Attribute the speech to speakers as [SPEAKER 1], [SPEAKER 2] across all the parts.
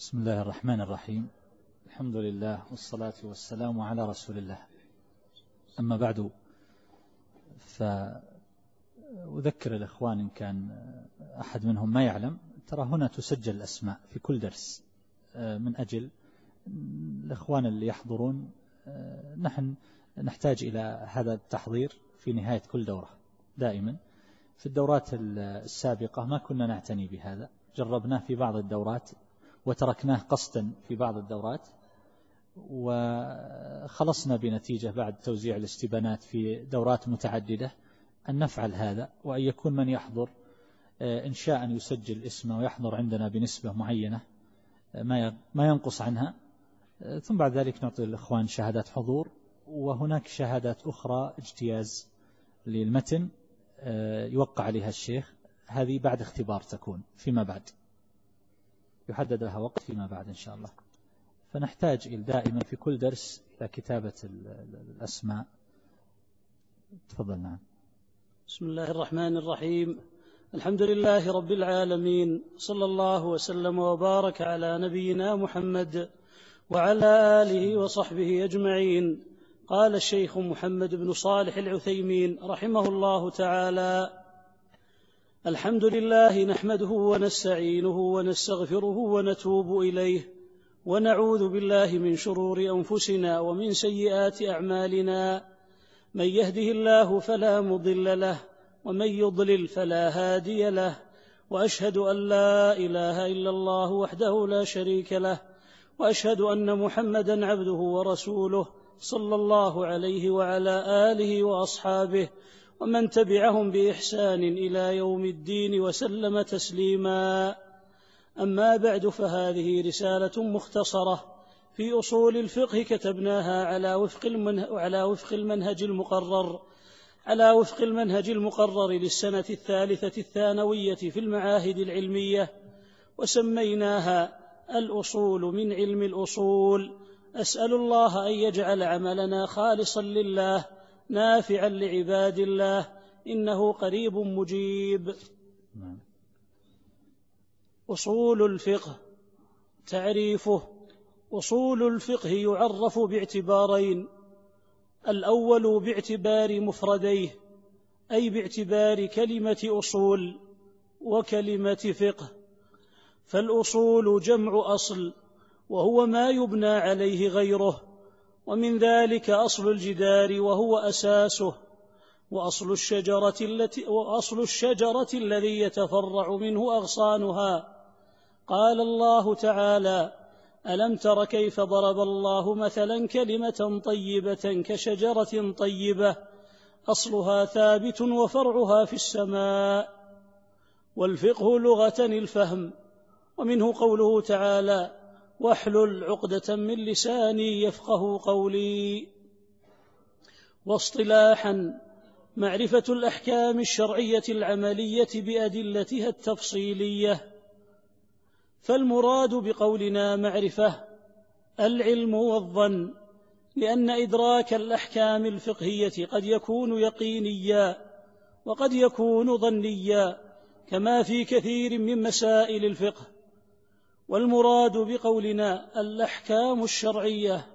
[SPEAKER 1] بسم الله الرحمن الرحيم. الحمد لله والصلاة والسلام على رسول الله. أما بعد فأذكر الإخوان إن كان أحد منهم ما يعلم ترى هنا تسجل الأسماء في كل درس. من أجل الإخوان اللي يحضرون نحن نحتاج إلى هذا التحضير في نهاية كل دورة. دائما في الدورات السابقة ما كنا نعتني بهذا. جربناه في بعض الدورات وتركناه قصدا في بعض الدورات وخلصنا بنتيجة بعد توزيع الاستبانات في دورات متعددة. أن نفعل هذا وأن يكون من يحضر آه، إن شاء أن يسجل اسمه ويحضر عندنا بنسبة معينة آه، ما ينقص عنها. آه، ثم بعد ذلك نعطي الإخوان شهادات حضور وهناك شهادات أخرى اجتياز للمتن يوقع عليها الشيخ. هذه بعد اختبار تكون فيما بعد. يحدد لها وقت فيما بعد إن شاء الله. فنحتاج دائما في كل درس إلى كتابة الأسماء. تفضل نعم.
[SPEAKER 2] بسم الله الرحمن الرحيم. الحمد لله رب العالمين. صلى الله وسلم وبارك على نبينا محمد وعلى آله وصحبه أجمعين. قال الشيخ محمد بن صالح العثيمين رحمه الله تعالى الحمد لله نحمده ونستعينه ونستغفره ونتوب إليه ونعوذ بالله من شرور أنفسنا ومن سيئات أعمالنا. من يهده الله فلا مضل له ومن يضلل فلا هادي له وأشهد أن لا إله إلا الله وحده لا شريك له وأشهد أن محمدا عبده ورسوله صلى الله عليه وعلى آله وأصحابه ومن تبعهم بإحسان إلى يوم الدين وسلم تسليما. أما بعد فهذه رسالة مختصرة في أصول الفقه كتبناها على وفق على وفق المنهج المقرر على وفق المنهج المقرر للسنة الثالثة الثانوية في المعاهد العلمية وسميناها الأصول من علم الأصول. أسأل الله أن يجعل عملنا خالصا لله نافعا لعباد الله إنه قريب مجيب. نعم. أصول الفقه تعريفه أصول الفقه يعرف باعتبارين الأول باعتبار مفرديه أي باعتبار كلمة أصول وكلمة فقه. فالأصول جمع أصل وهو ما يبنى عليه غيره. ومن ذلك أصل الجدار وهو أساسه وأصل الشجرة التي وأصل الشجرة الذي يتفرع منه أغصانها. قال الله تعالى ألم تر كيف ضرب الله مثلا كلمة طيبة كشجرة طيبة؟ أصلها ثابت وفرعها في السماء. والفقه لغة الفهم. ومنه قوله تعالى واحلل عقدة من لساني يفقه قولي. واصطلاحا معرفة الأحكام الشرعية العملية بأدلتها التفصيلية. فالمراد بقولنا معرفة العلم والظن لأن إدراك الأحكام الفقهية قد يكون يقينيا وقد يكون ظنيا كما في كثير من مسائل الفقه. والمراد بقولنا الأحكام الشرعية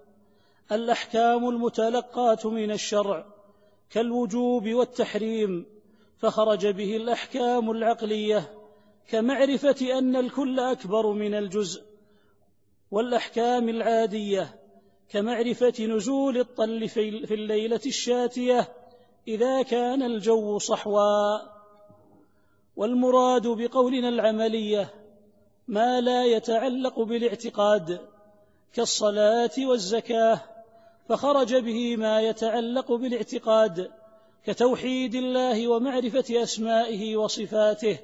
[SPEAKER 2] الأحكام المتلقاة من الشرع كالوجوب والتحريم فخرج به الأحكام العقلية كمعرفة أن الكل أكبر من الجزء والأحكام العادية كمعرفة نزول الطل في الليلة الشاتية إذا كان الجو صحوا والمراد بقولنا العملية ما لا يتعلق بالاعتقاد كالصلاة والزكاة فخرج به ما يتعلق بالاعتقاد كتوحيد الله ومعرفة أسمائه وصفاته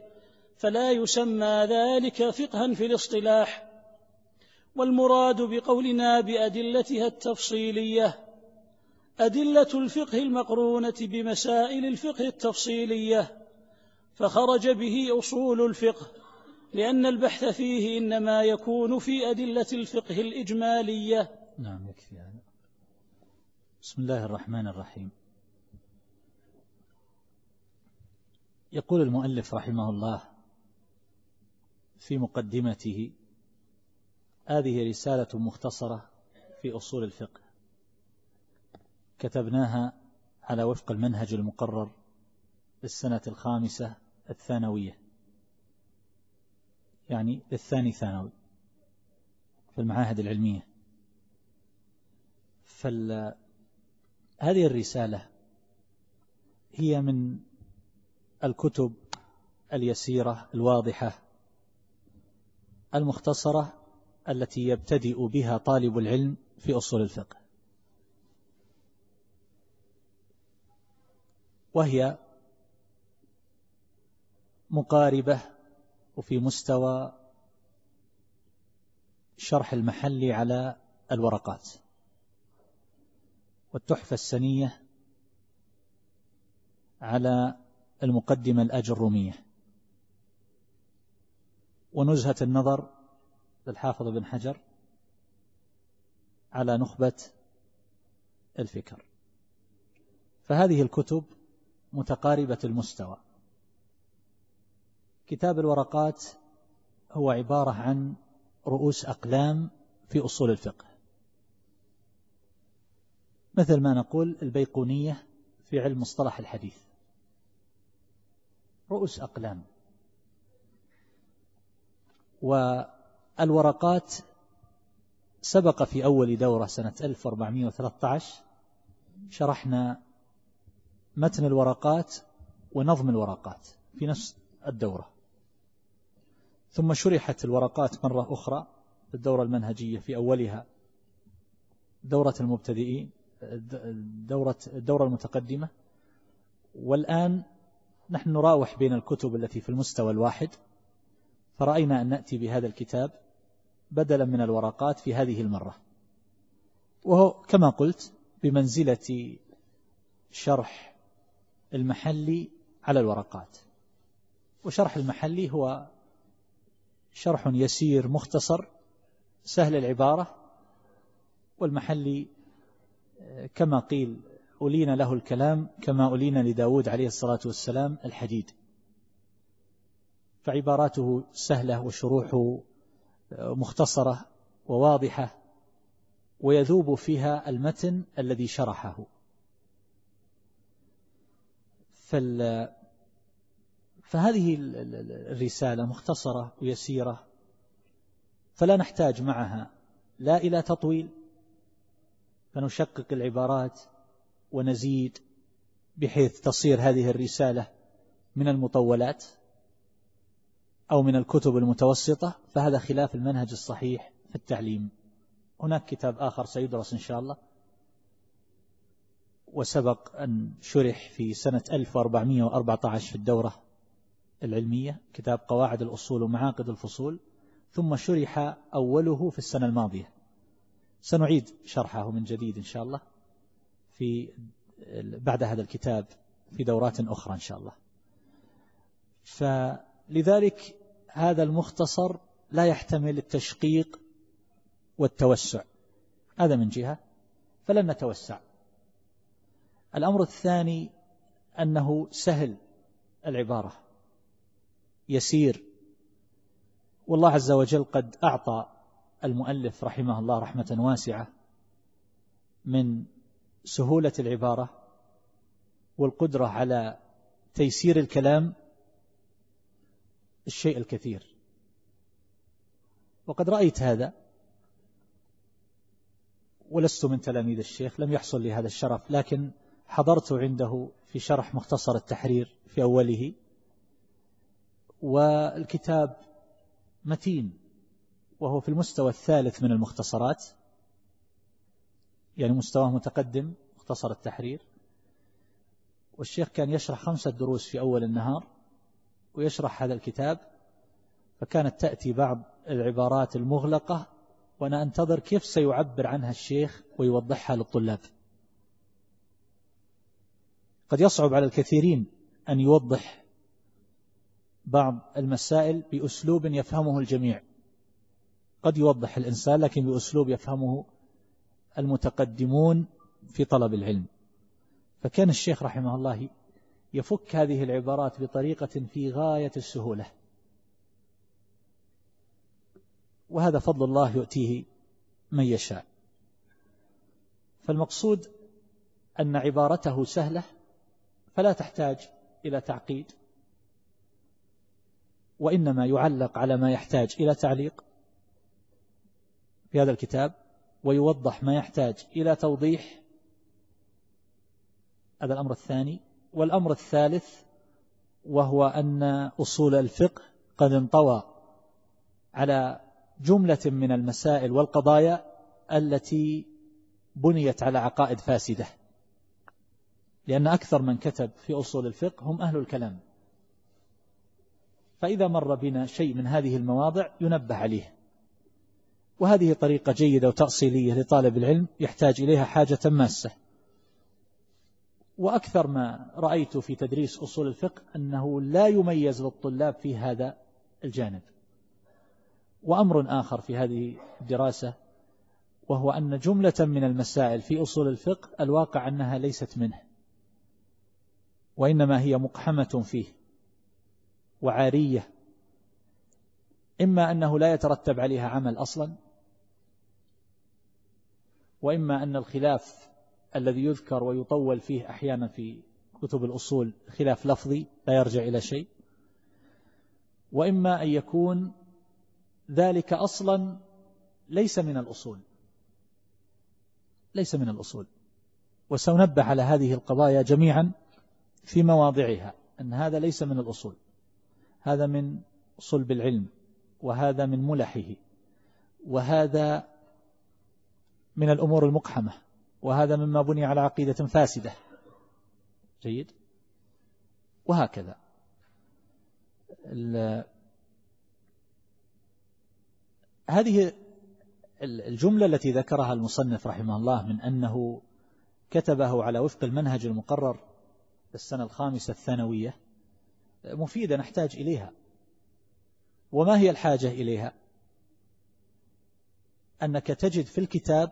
[SPEAKER 2] فلا يسمى ذلك فقها في الاصطلاح. والمراد بقولنا بأدلتها التفصيلية أدلة الفقه المقرونة بمسائل الفقه التفصيلية فخرج به أصول الفقه. لأن البحث فيه إنما يكون في أدلة الفقه الإجمالية.
[SPEAKER 1] نعم يكفي هذا. بسم الله الرحمن الرحيم. يقول المؤلف رحمه الله في مقدمته هذه رسالة مختصرة في أصول الفقه. كتبناها على وفق المنهج المقرر للسنة الخامسة الثانوية. يعني للثاني ثانوي في المعاهد العلمية. فهذه الرسالة هي من الكتب اليسيرة الواضحة المختصرة التي يبتدئ بها طالب العلم في أصول الفقه. وهي مقاربة وفي مستوى شرح المحل على الورقات. والتحفة السنية على المقدمة الأجرومية ونزهة النظر للحافظ بن حجر على نخبة الفكر. فهذه الكتب متقاربة المستوى. كتاب الورقات هو عبارة عن رؤوس أقلام في أصول الفقه. مثل ما نقول البيقونية في علم مصطلح الحديث. رؤوس أقلام. والورقات سبق في أول دورة سنة 1413 شرحنا متن الورقات ونظم الورقات. في نفس الدورة. ثم شرحت الورقات مرة أخرى في الدورة المنهجية في أولها دورة المبتدئين دورة الدورة المتقدمة. والآن نحن نراوح بين الكتب التي في المستوى الواحد فرأينا أن نأتي بهذا الكتاب بدلا من الورقات في هذه المرة. وهو كما قلت بمنزلة شرح المحلي على الورقات. وشرح المحلي هو شرح يسير مختصر سهل العبارة والمحلي كما قيل ألين له الكلام كما ألين لداود عليه الصلاة والسلام الحديد. فعباراته سهلة وشروحه مختصرة وواضحة ويذوب فيها المتن الذي شرحه. فال فهذه الرسالة مختصرة ويسيرة فلا نحتاج معها. لا إلى تطويل فنشقق العبارات ونزيد بحيث تصير هذه الرسالة من المطولات أو من الكتب المتوسطة فهذا خلاف المنهج الصحيح في التعليم. هناك كتاب آخر سيدرس إن شاء الله. وسبق أن شرح في سنة 1414 في الدورة. العلمية كتاب قواعد الأصول ومعاقد الفصول ثم شرح أوله في السنة الماضية. سنعيد شرحه من جديد إن شاء الله في بعد هذا الكتاب في دورات أخرى إن شاء الله. فلذلك هذا المختصر لا يحتمل التشقيق والتوسع. هذا من جهة فلن نتوسع. الأمر الثاني أنه سهل العبارة. يسير. والله عز وجل قد أعطى المؤلف رحمه الله رحمة واسعة من سهولة العبارة والقدرة على تيسير الكلام الشيء الكثير. وقد رأيت هذا ولست من تلاميذ الشيخ لم يحصل لي هذا الشرف لكن حضرت عنده في شرح مختصر التحرير في أوله. والكتاب متين وهو في المستوى الثالث من المختصرات يعني مستواه متقدم مختصر التحرير. والشيخ كان يشرح خمسة دروس في أول النهار ويشرح هذا الكتاب فكانت تأتي بعض العبارات المغلقة وأنا أنتظر كيف سيعبر عنها الشيخ ويوضحها للطلاب. قد يصعب على الكثيرين أن يوضح بعض المسائل بأسلوب يفهمه الجميع. قد يوضح الإنسان لكن بأسلوب يفهمه المتقدمون في طلب العلم. فكان الشيخ رحمه الله يفك هذه العبارات بطريقة في غاية السهولة. وهذا فضل الله يؤتيه من يشاء. فالمقصود أن عبارته سهلة فلا تحتاج إلى تعقيد. وإنما يعلق على ما يحتاج إلى تعليق في هذا الكتاب ويوضح ما يحتاج إلى توضيح هذا الأمر الثاني. والأمر الثالث وهو أن أصول الفقه قد انطوى على جملة من المسائل والقضايا التي بنيت على عقائد فاسدة لأن أكثر من كتب في أصول الفقه هم أهل الكلام. فإذا مر بنا شيء من هذه المواضع ينبه عليه. وهذه طريقة جيدة وتأصيلية لطالب العلم يحتاج إليها حاجة ماسة. وأكثر ما رأيت في تدريس أصول الفقه أنه لا يميز للطلاب في هذا الجانب. وأمر آخر في هذه الدراسة وهو أن جملة من المسائل في أصول الفقه الواقع أنها ليست منه وإنما هي مقحمة فيه. وعارية. إما أنه لا يترتب عليها عمل أصلا وإما أن الخلاف الذي يذكر ويطول فيه أحيانا في كتب الأصول خلاف لفظي لا يرجع إلى شيء وإما أن يكون ذلك أصلا ليس من الأصول ليس من الأصول. وسننبه على هذه القضايا جميعا في مواضعها أن هذا ليس من الأصول. هذا من صلب العلم وهذا من ملحه وهذا من الأمور المقحمة وهذا مما بني على عقيدة فاسدة. جيد؟ وهكذا. هذه الجملة التي ذكرها المصنف رحمه الله من أنه كتبه على وفق المنهج المقرر السنة الخامسة الثانوية مفيدة نحتاج إليها. وما هي الحاجة إليها؟ أنك تجد في الكتاب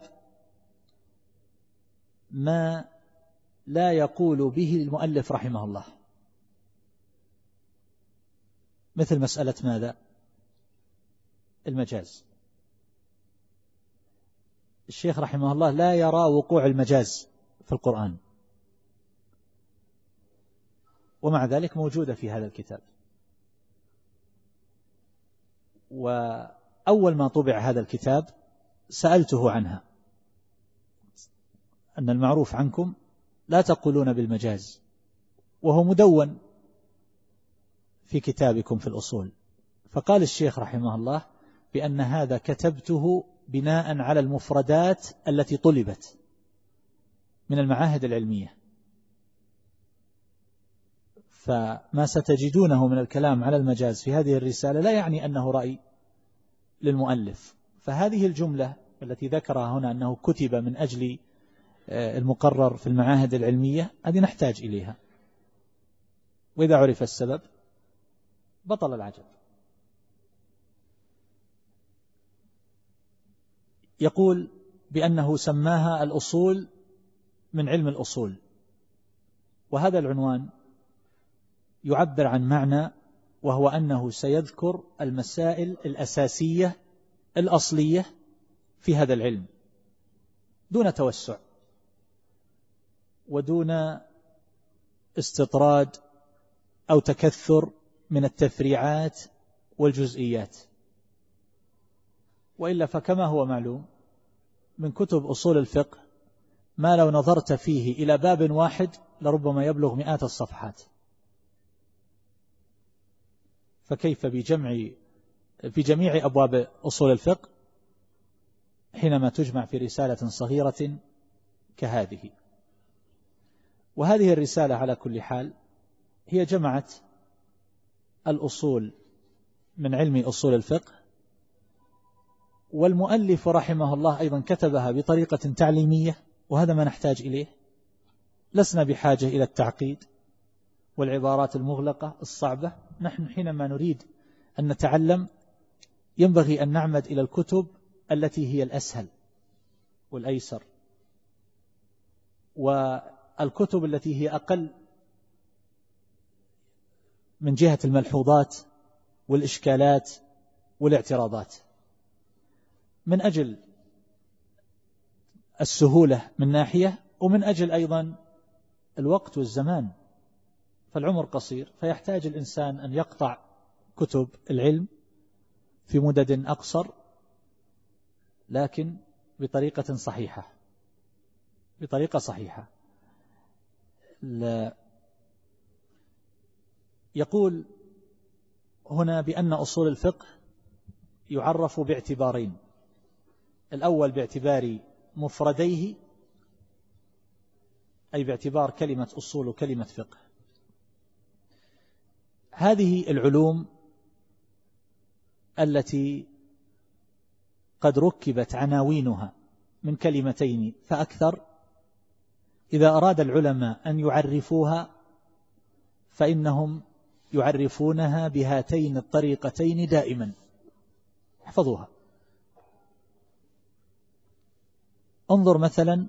[SPEAKER 1] ما لا يقول به المؤلف رحمه الله. مثل مسألة ماذا؟ المجاز. الشيخ رحمه الله لا يرى وقوع المجاز في القرآن. ومع ذلك موجودة في هذا الكتاب. وأول ما طبع هذا الكتاب سألته عنها. أن المعروف عنكم لا تقولون بالمجاز وهو مدون في كتابكم في الأصول. فقال الشيخ رحمه الله بأن هذا كتبته بناء على المفردات التي طلبت من المعاهد العلمية. فما ستجدونه من الكلام على المجاز في هذه الرسالة لا يعني أنه رأي للمؤلف. فهذه الجملة التي ذكرها هنا أنه كتب من أجل آه، المقرر في المعاهد العلمية هذه نحتاج إليها. وإذا عرف السبب بطل العجب. يقول بأنه سماها الأصول من علم الأصول. وهذا العنوان يعبر عن معنى وهو أنه سيذكر المسائل الأساسية الأصلية في هذا العلم دون توسع ودون استطراد أو تكثر من التفريعات والجزئيات. وإلا فكما هو معلوم من كتب أصول الفقه ما لو نظرت فيه إلى باب واحد لربما يبلغ مئات الصفحات. فكيف بجمع في جميع أبواب أصول الفقه حينما تجمع في رسالة صغيرة كهذه. وهذه الرسالة على كل حال هي جمعت الأصول من علم أصول الفقه والمؤلف رحمه الله أيضا كتبها بطريقة تعليمية وهذا ما نحتاج إليه. لسنا بحاجة إلى التعقيد والعبارات المغلقة الصعبة. نحن حينما نريد أن نتعلم ينبغي أن نعمد إلى الكتب التي هي الأسهل والأيسر. والكتب التي هي أقل من جهة الملحوظات والإشكالات والاعتراضات. من أجل السهولة من ناحية ومن أجل أيضا الوقت والزمان. فالعمر قصير فيحتاج الإنسان أن يقطع كتب العلم في مدد أقصر لكن بطريقة صحيحة بطريقة صحيحة. لا يقول هنا بأن أصول الفقه يعرف باعتبارين. الأول باعتبار مفرديه أي باعتبار كلمة أصول وكلمة فقه. هذه العلوم التي قد ركبت عناوينها من كلمتين فأكثر. إذا أراد العلماء أن يعرفوها فإنهم يعرفونها بهاتين الطريقتين دائما. احفظوها. انظر مثلا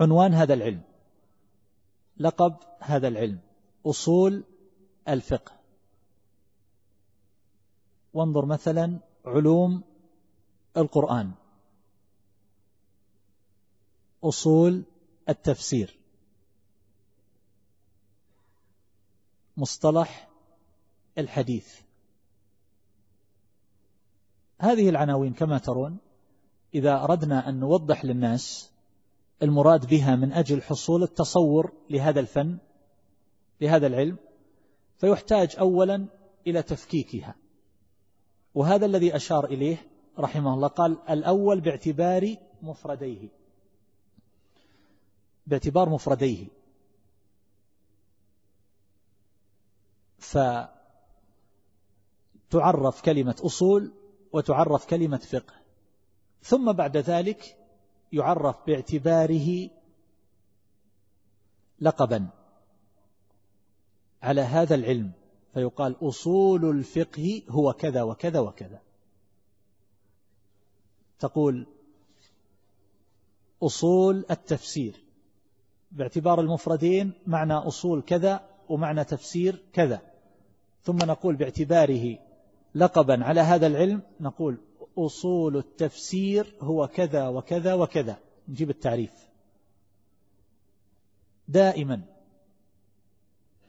[SPEAKER 1] عنوان هذا العلم لقب هذا العلم. أصول الفقه. وانظر مثلا علوم القرآن. أصول التفسير. مصطلح الحديث. هذه العناوين كما ترون إذا أردنا أن نوضح للناس المراد بها من أجل حصول التصور لهذا الفن لهذا العلم فيحتاج أولا إلى تفكيكها. وهذا الذي أشار إليه رحمه الله قال الأول باعتبار مفرديه. باعتبار مفرديه. فتعرف كلمة أصول وتعرف كلمة فقه. ثم بعد ذلك يعرف باعتباره لقبا. على هذا العلم فيقال أصول الفقه هو كذا وكذا وكذا. تقول أصول التفسير باعتبار المفردين معنى أصول كذا ومعنى تفسير كذا. ثم نقول باعتباره لقبا على هذا العلم نقول أصول التفسير هو كذا وكذا وكذا. نجيب التعريف. دائما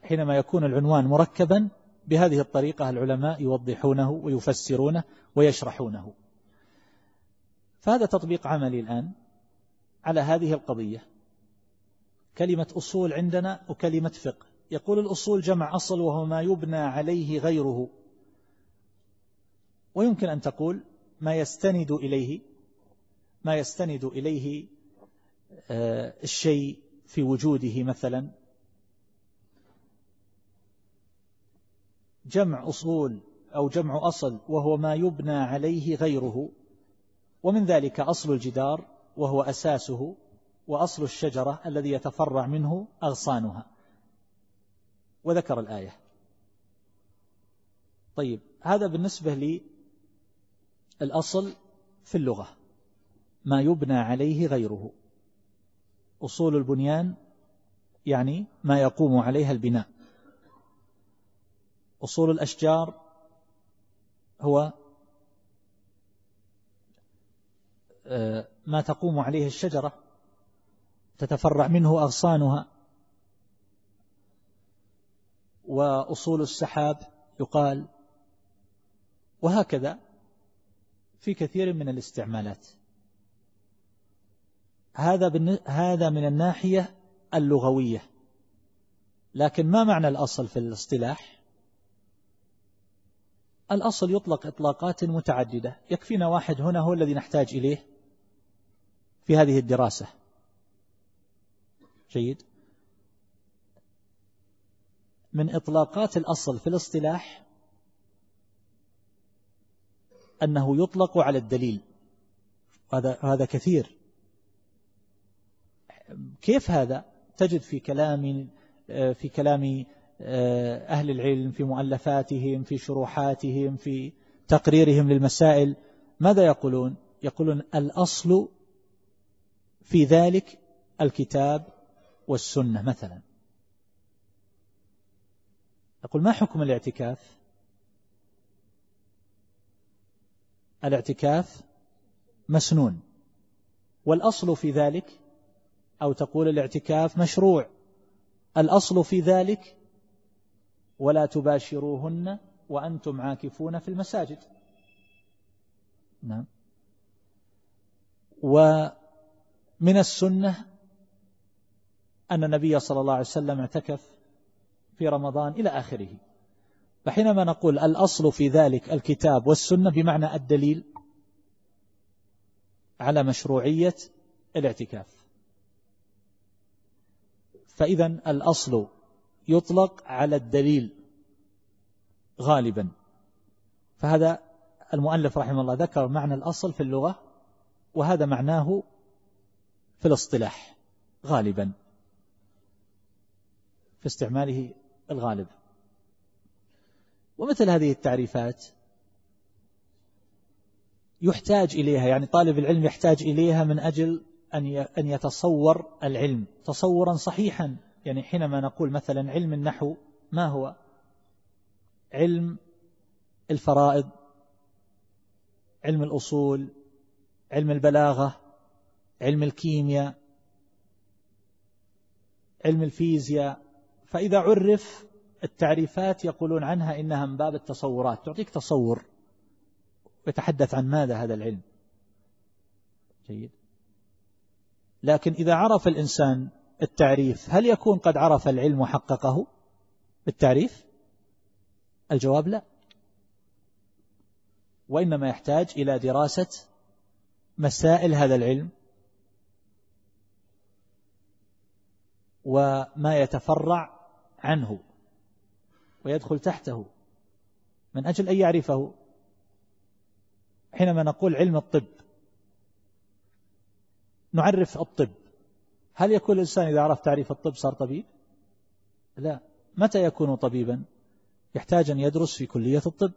[SPEAKER 1] حينما يكون العنوان مركبا بهذه الطريقة العلماء يوضحونه ويفسرونه ويشرحونه. فهذا تطبيق عملي الآن على هذه القضية. كلمة أصول عندنا وكلمة فقه. يقول الأصول جمع أصل وهو ما يبنى عليه غيره. ويمكن أن تقول ما يستند إليه ما يستند إليه آه، الشيء في وجوده مثلا. جمع أصول أو جمع أصل وهو ما يبنى عليه غيره ومن ذلك أصل الجدار وهو أساسه وأصل الشجرة الذي يتفرع منه أغصانها. وذكر الآية. طيب هذا بالنسبة لي الأصل في اللغة ما يبنى عليه غيره. أصول البنيان يعني ما يقوم عليها البناء. أصول الأشجار هو آه، ما تقوم عليه الشجرة تتفرع منه أغصانها. وأصول السحاب يقال وهكذا في كثير من الاستعمالات. هذا هذا من الناحية اللغوية. لكن ما معنى الأصل في الاصطلاح؟ الأصل يطلق إطلاقات متعددة. يكفينا واحد هنا هو الذي نحتاج إليه في هذه الدراسة. جيد. من إطلاقات الأصل في الاصطلاح أنه يطلق على الدليل. هذا كثير. كيف هذا؟ تجد في كلام في كلام أهل العلم في مؤلفاتهم في شروحاتهم في تقريرهم للمسائل ماذا يقولون؟ يقولون الأصل في ذلك الكتاب والسنة مثلا. يقول ما حكم الاعتكاف؟ الاعتكاف مسنون. والأصل في ذلك أو تقول الاعتكاف مشروع الأصل في ذلك ولا تباشروهن وأنتم عاكفون في المساجد. نعم. ومن السنة أن النبي صلى الله عليه وسلم اعتكف في رمضان إلى آخره. فحينما نقول الأصل في ذلك الكتاب والسنة بمعنى الدليل على مشروعية الاعتكاف. فإذا الأصل يطلق على الدليل غالبا. فهذا المؤلف رحمه الله ذكر معنى الأصل في اللغة وهذا معناه في الاصطلاح غالبا في استعماله الغالب. ومثل هذه التعريفات يحتاج إليها يعني طالب العلم يحتاج إليها من أجل أن يتصور العلم تصورا صحيحا. يعني حينما نقول مثلا علم النحو ما هو؟ علم الفرائض علم الأصول علم البلاغة علم الكيمياء علم الفيزياء. فإذا عرف التعريفات يقولون عنها إنها من باب التصورات. تعطيك تصور يتحدث عن ماذا هذا العلم. جيد. لكن إذا عرف الإنسان التعريف. هل يكون قد عرف العلم وحققه؟ بالتعريف الجواب لا. وإنما يحتاج إلى دراسة مسائل هذا العلم وما يتفرع عنه ويدخل تحته. من أجل أن يعرفه حينما نقول علم الطب نعرف الطب. هل يكون الإنسان إذا عرف تعريف الطب صار طبيب؟ لا. متى يكون طبيبا؟ يحتاج أن يدرس في كلية الطب.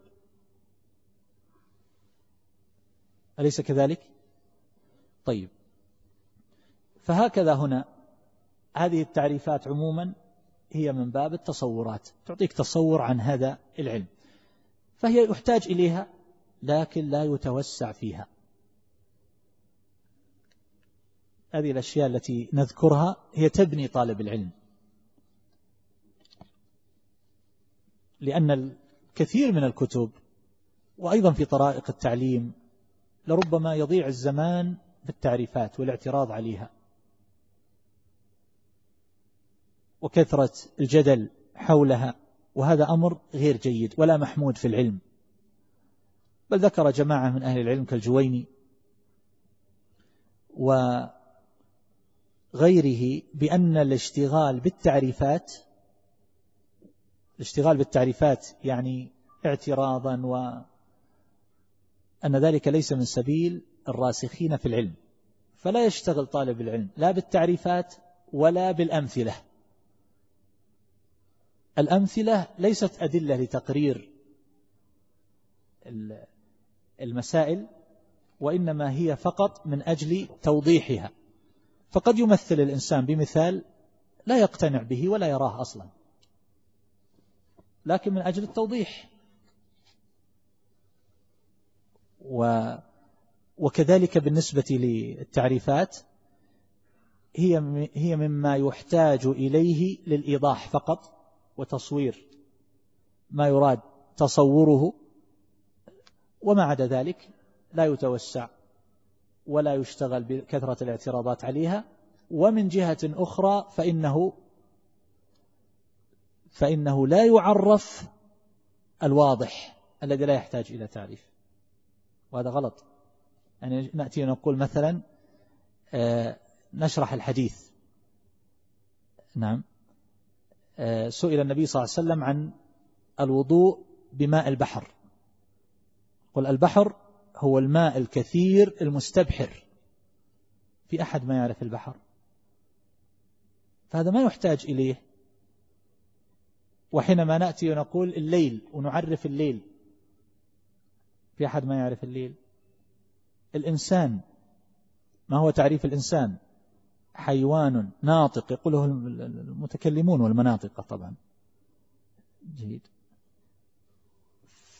[SPEAKER 1] أليس كذلك؟ طيب. فهكذا هنا. هذه التعريفات عموما هي من باب التصورات. تعطيك تصور عن هذا العلم. فهي يحتاج إليها لكن لا يتوسع فيها. هذه الأشياء التي نذكرها هي تبني طالب العلم. لأن الكثير من الكتب وأيضا في طرائق التعليم لربما يضيع الزمان بالتعريفات والاعتراض عليها. وكثرة الجدل حولها وهذا أمر غير جيد ولا محمود في العلم. بل ذكر جماعة من أهل العلم كالجويني وغيره بأن الاشتغال بالتعريفات الاشتغال بالتعريفات يعني اعتراضا وأن ذلك ليس من سبيل الراسخين في العلم. فلا يشتغل طالب العلم لا بالتعريفات ولا بالأمثلة. الأمثلة ليست أدلة لتقرير المسائل وإنما هي فقط من أجل توضيحها. فقد يمثل الإنسان بمثال لا يقتنع به ولا يراه أصلا. لكن من أجل التوضيح. و وكذلك بالنسبة للتعريفات هي هي مما يحتاج إليه للإيضاح فقط وتصوير ما يراد تصوره. وما عدا ذلك لا يتوسع. ولا يشتغل بكثرة الاعتراضات عليها. ومن جهة أخرى فإنه فإنه لا يعرف الواضح الذي لا يحتاج إلى تعريف. وهذا غلط. يعني نأتي نقول مثلا آه، نشرح الحديث. نعم. آه، سئل النبي صلى الله عليه وسلم عن الوضوء بماء البحر. قل البحر هو الماء الكثير المستبحر في أحد ما يعرف البحر. فهذا ما يحتاج إليه. وحينما نأتي ونقول الليل ونعرف الليل في أحد ما يعرف الليل الإنسان ما هو تعريف الإنسان؟ حيوان ناطق يقوله المتكلمون والمناطق طبعا. جيد.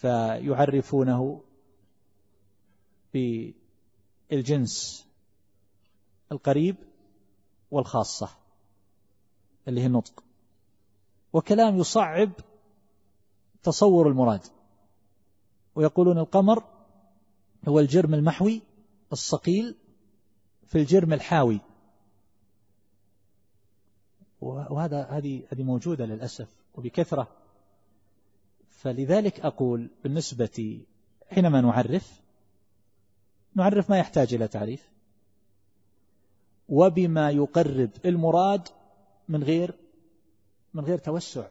[SPEAKER 1] فيعرفونه بالجنس القريب والخاصة اللي هي النطق. وكلام يصعب تصور المراد. ويقولون القمر هو الجرم المحوي الصقيل في الجرم الحاوي. وهذا هذه هذه موجودة للأسف وبكثرة. فلذلك أقول بالنسبة حينما نعرف نعرف ما يحتاج إلى تعريف. وبما يقرب المراد من غير من غير توسع.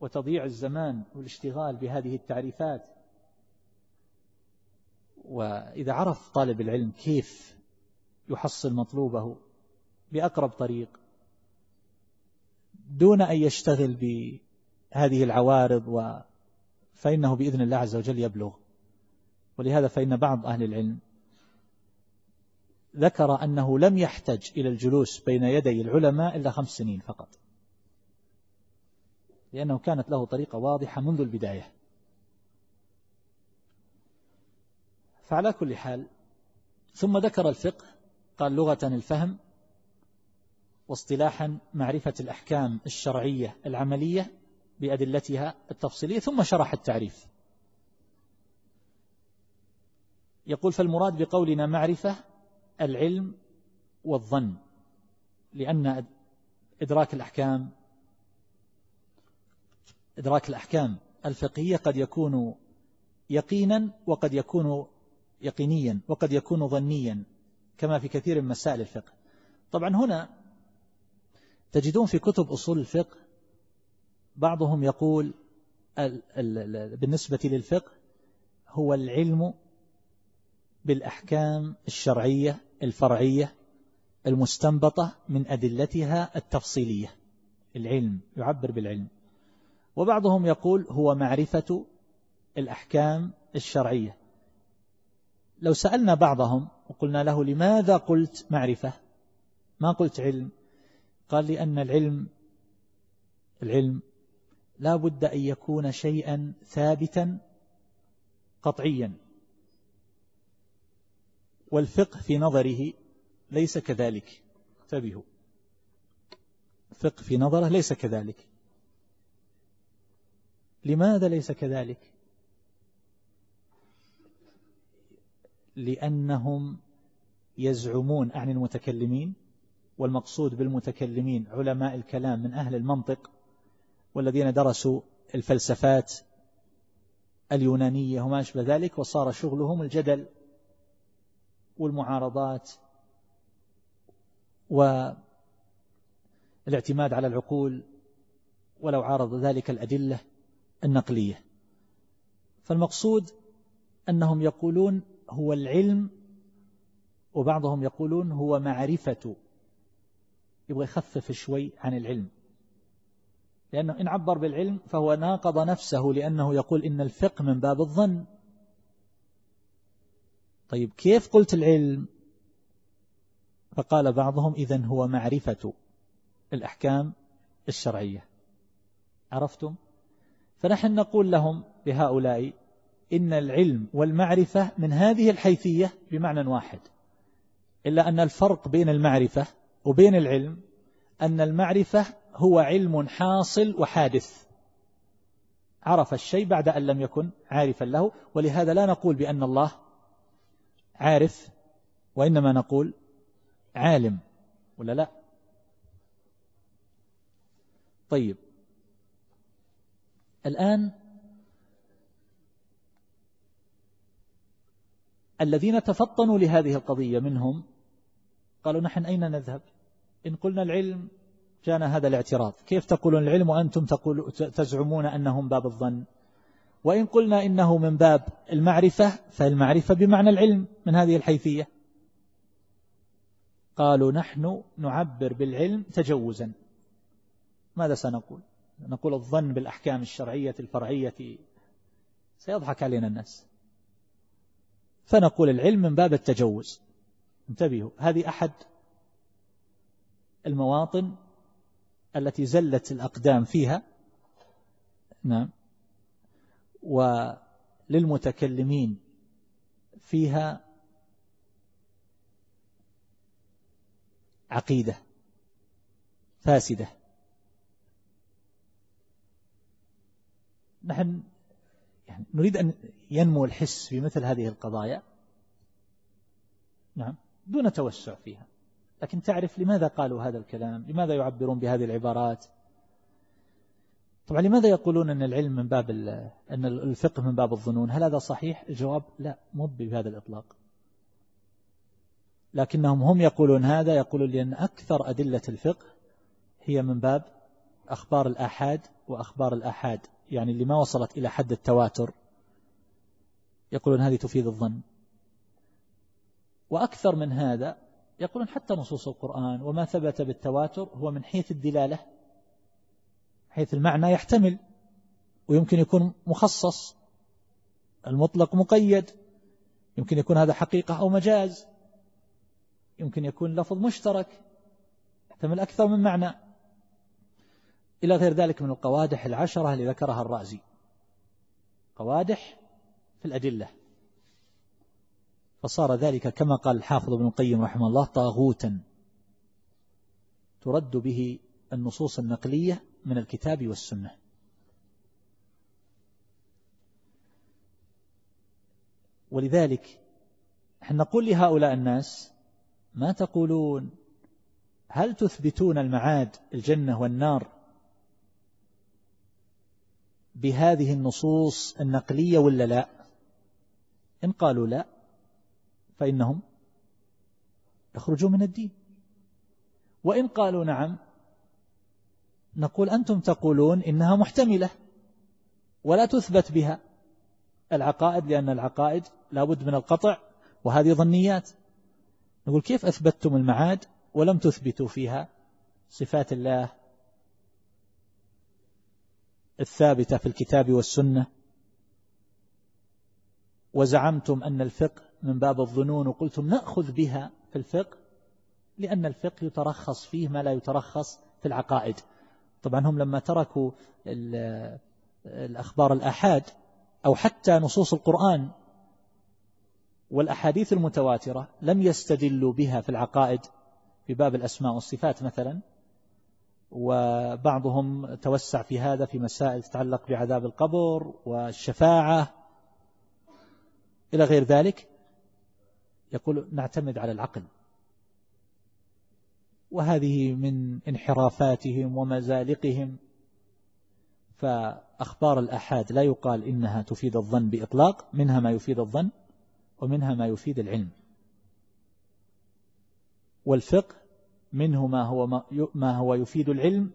[SPEAKER 1] وتضييع الزمان والاشتغال بهذه التعريفات. وإذا عرف طالب العلم كيف يحصل مطلوبه بأقرب طريق دون أن يشتغل بهذه العوارض و فإنه بإذن الله عز وجل يبلغ. ولهذا فإن بعض أهل العلم ذكر أنه لم يحتج إلى الجلوس بين يدي العلماء إلا خمس سنين فقط. لأنه كانت له طريقة واضحة منذ البداية. فعلى كل حال ثم ذكر الفقه قال لغة الفهم واصطلاحا معرفة الأحكام الشرعية العملية بأدلتها التفصيلية ثم شرح التعريف. يقول فالمراد بقولنا معرفة العلم والظن لأن إدراك الأحكام إدراك الأحكام الفقهية قد يكون يقينا وقد يكون يقينيا وقد يكون ظنيا كما في كثير من مسائل الفقه. طبعا هنا تجدون في كتب أصول الفقه بعضهم يقول بالنسبة للفقه هو العلم بالأحكام الشرعية الفرعية المستنبطة من أدلتها التفصيلية. العلم يعبر بالعلم. وبعضهم يقول هو معرفة الأحكام الشرعية. لو سألنا بعضهم وقلنا له لماذا قلت معرفة؟ ما قلت علم. قال لأن العلم العلم لا بد أن يكون شيئا ثابتا قطعيا. والفقه في نظره ليس كذلك. انتبهوا. الفقه في نظره ليس كذلك. لماذا ليس كذلك؟ لأنهم يزعمون عن المتكلمين والمقصود بالمتكلمين علماء الكلام من أهل المنطق والذين درسوا الفلسفات اليونانية وما أشبه ذلك وصار شغلهم الجدل والمعارضات والاعتماد على العقول ولو عارض ذلك الأدلة النقلية. فالمقصود أنهم يقولون هو العلم وبعضهم يقولون هو معرفة. يبغى يخفف شوي عن العلم. لأنه إن عبر بالعلم فهو ناقض نفسه لأنه يقول إن الفقه من باب الظن. طيب كيف قلت العلم؟ فقال بعضهم إذن هو معرفة الأحكام الشرعية. عرفتم؟ فنحن نقول لهم لهؤلاء إن العلم والمعرفة من هذه الحيثية بمعنى واحد إلا أن الفرق بين المعرفة وبين العلم أن المعرفة هو علم حاصل وحادث. عرف الشيء بعد أن لم يكن عارفا له ولهذا لا نقول بأن الله عارف وإنما نقول عالم ولا لا؟ طيب. الآن الذين تفطنوا لهذه القضية منهم قالوا نحن أين نذهب؟ إن قلنا العلم جانا هذا الاعتراض. كيف تقولون العلم وأنتم تقول تزعمون أنهم باب الظن؟ وإن قلنا إنه من باب المعرفة فالمعرفة بمعنى العلم من هذه الحيثية. قالوا نحن نعبر بالعلم تجوزا. ماذا سنقول؟ نقول الظن بالأحكام الشرعية الفرعية سيضحك علينا الناس. فنقول العلم من باب التجوز. انتبهوا هذه أحد المواطن التي زلت الأقدام فيها. نعم. وللمتكلمين فيها عقيدة فاسدة. نحن يعني نريد أن ينمو الحس في مثل هذه القضايا. نعم دون توسع فيها. لكن تعرف لماذا قالوا هذا الكلام؟ لماذا يعبرون بهذه العبارات؟ طبعا لماذا يقولون أن العلم من باب أن الفقه من باب الظنون؟ هل هذا صحيح؟ الجواب لا مو بهذا الإطلاق. لكنهم هم يقولون هذا يقولون لأن أكثر أدلة الفقه هي من باب أخبار الآحاد وأخبار الآحاد يعني اللي ما وصلت إلى حد التواتر. يقولون هذه تفيد الظن. وأكثر من هذا يقولون حتى نصوص القرآن وما ثبت بالتواتر هو من حيث الدلالة حيث المعنى يحتمل ويمكن يكون مخصص. المطلق مقيد. يمكن يكون هذا حقيقة أو مجاز. يمكن يكون لفظ مشترك. يحتمل أكثر من معنى. إلى غير ذلك من القوادح العشرة اللي ذكرها الرازي. قوادح في الأدلة. فصار ذلك كما قال الحافظ ابن القيم رحمه الله طاغوتا. ترد به النصوص النقلية من الكتاب والسنة. ولذلك نحن نقول لهؤلاء الناس ما تقولون هل تثبتون المعاد الجنة والنار بهذه النصوص النقلية ولا لا؟ إن قالوا لا فإنهم يخرجون من الدين. وإن قالوا نعم نقول أنتم تقولون إنها محتملة ولا تثبت بها. العقائد لأن العقائد لابد من القطع وهذه ظنيات. نقول كيف أثبتتم المعاد ولم تثبتوا فيها صفات الله الثابتة في الكتاب والسنة؟ وزعمتم أن الفقه من باب الظنون وقلتم نأخذ بها في الفقه لأن الفقه يترخص فيه ما لا يترخص في العقائد. طبعا هم لما تركوا الأخبار الأحاد أو حتى نصوص القرآن والأحاديث المتواترة لم يستدلوا بها في العقائد في باب الأسماء والصفات مثلا وبعضهم توسع في هذا في مسائل تتعلق بعذاب القبر والشفاعة إلى غير ذلك. يقول نعتمد على العقل. وهذه من انحرافاتهم ومزالقهم. فأخبار الأحاد لا يقال إنها تفيد الظن بإطلاق منها ما يفيد الظن ومنها ما يفيد العلم. والفقه منه ما هو ما هو يفيد العلم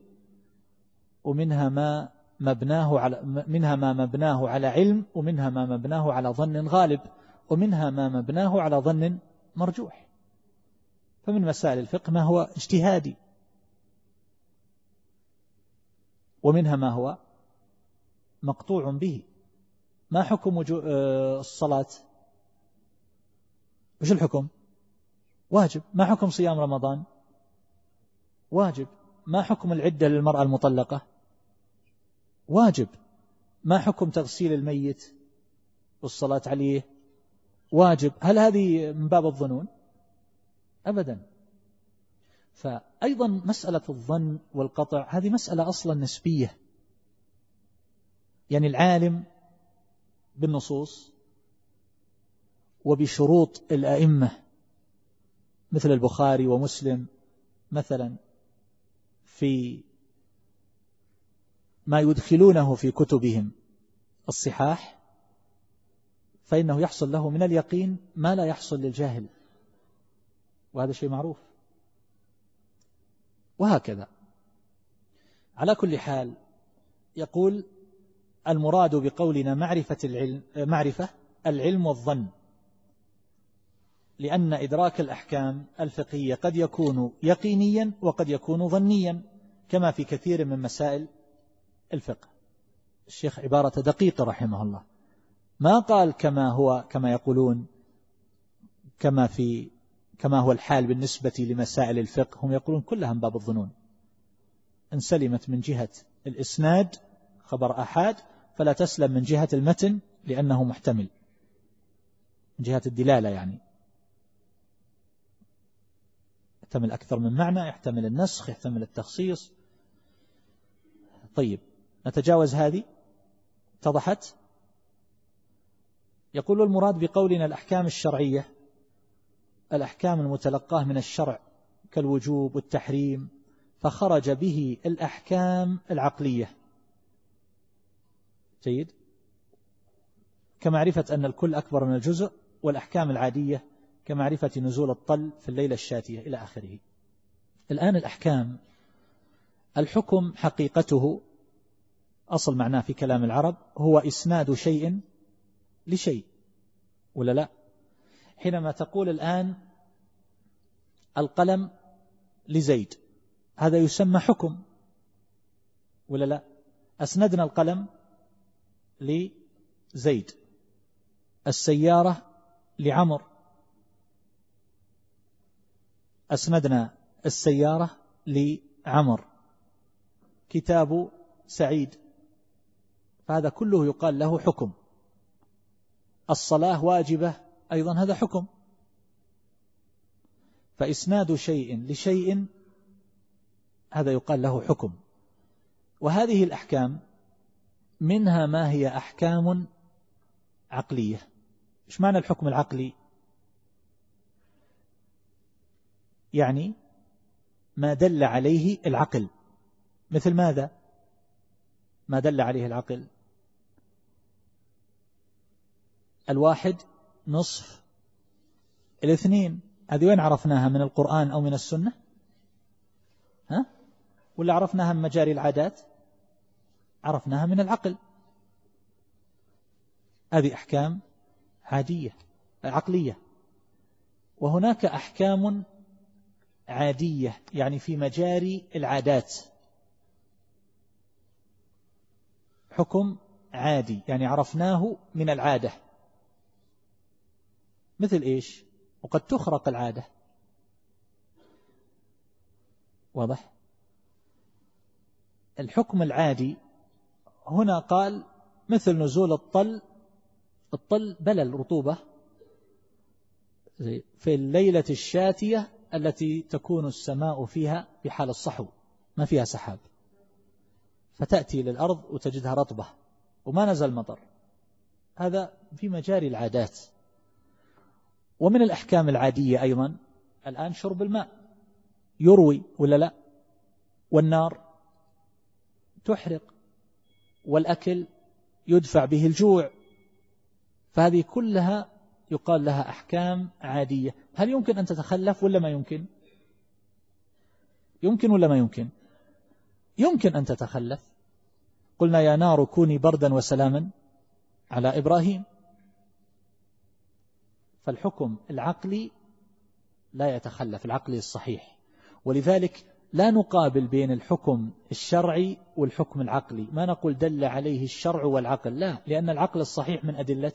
[SPEAKER 1] ومنها ما مبناه على منها ما مبناه على علم ومنها ما مبناه على ظن غالب ومنها ما مبناه على ظن مرجوح. فمن مسائل الفقه ما هو اجتهادي. ومنها ما هو مقطوع به. ما حكم آه، الصلاة؟ وش الحكم؟ واجب. ما حكم صيام رمضان؟ واجب. ما حكم العدة للمرأة المطلقة؟ واجب. ما حكم تغسيل الميت؟ والصلاة عليه؟ واجب. هل هذه من باب الظنون؟ أبدا. فأيضا مسألة الظن والقطع هذه مسألة أصلا نسبية. يعني العالم بالنصوص وبشروط الأئمة مثل البخاري ومسلم مثلا في ما يدخلونه في كتبهم الصحاح فإنه يحصل له من اليقين ما لا يحصل للجاهل. وهذا شيء معروف. وهكذا. على كل حال يقول المراد بقولنا معرفة العلم معرفة العلم والظن لأن إدراك الأحكام الفقهية قد يكون يقينيا وقد يكون ظنيا كما في كثير من مسائل الفقه. الشيخ عبارة دقيقة رحمه الله. ما قال كما هو كما يقولون كما في كما هو الحال بالنسبة لمسائل الفقه هم يقولون كلها من باب الظنون. إن سلمت من جهة الإسناد خبر أحاد فلا تسلم من جهة المتن لأنه محتمل. من جهة الدلالة يعني. يحتمل أكثر من معنى يحتمل النسخ يحتمل التخصيص. طيب نتجاوز هذه؟ اتضحت؟ يقول المراد بقولنا الأحكام الشرعية الأحكام المتلقاة من الشرع كالوجوب والتحريم فخرج به الأحكام العقلية. جيد؟ كمعرفة أن الكل أكبر من الجزء والأحكام العادية كمعرفة نزول الطل في الليلة الشاتية إلى آخره. الآن الأحكام. الحكم حقيقته أصل معناه في كلام العرب هو إسناد شيء لشيء ولا لا؟ حينما تقول الآن القلم لزيد هذا يسمى حكم ولا لا؟ أسندنا القلم لزيد السيارة لعمر. أسندنا السيارة لعمر. كتاب سعيد فهذا كله يقال له حكم. الصلاة واجبة أيضا هذا حكم. فإسناد شيء لشيء هذا يقال له حكم. وهذه الأحكام منها ما هي أحكام عقلية. إيش معنى الحكم العقلي؟ يعني ما دل عليه العقل. مثل ماذا؟ ما دل عليه العقل. الواحد نصف الاثنين. هذه وين عرفناها؟ من القرآن أو من السنة؟ ها؟ ولا عرفناها من مجاري العادات؟ عرفناها من العقل. هذه أحكام عادية عقلية. وهناك أحكام عادية يعني في مجاري العادات. حكم عادي يعني عرفناه من العادة. مثل إيش؟ وقد تخرق العادة. واضح؟ الحكم العادي هنا قال مثل نزول الطل الطل بلل رطوبة في الليلة الشاتية التي تكون السماء فيها في حال الصحو ما فيها سحاب. فتأتي للأرض وتجدها رطبة وما نزل مطر. هذا في مجاري العادات. ومن الأحكام العادية أيضا الآن شرب الماء. يروي ولا لا؟ والنار تحرق والأكل يدفع به الجوع. فهذه كلها يقال لها أحكام عادية. هل يمكن أن تتخلف ولا ما يمكن؟ يمكن ولا ما يمكن؟ يمكن أن تتخلف. قلنا يا نار كوني بردا وسلاما على إبراهيم. فالحكم العقلي لا يتخلف العقلي الصحيح. ولذلك لا نقابل بين الحكم الشرعي والحكم العقلي. ما نقول دل عليه الشرع والعقل لا لأن العقل الصحيح من أدلة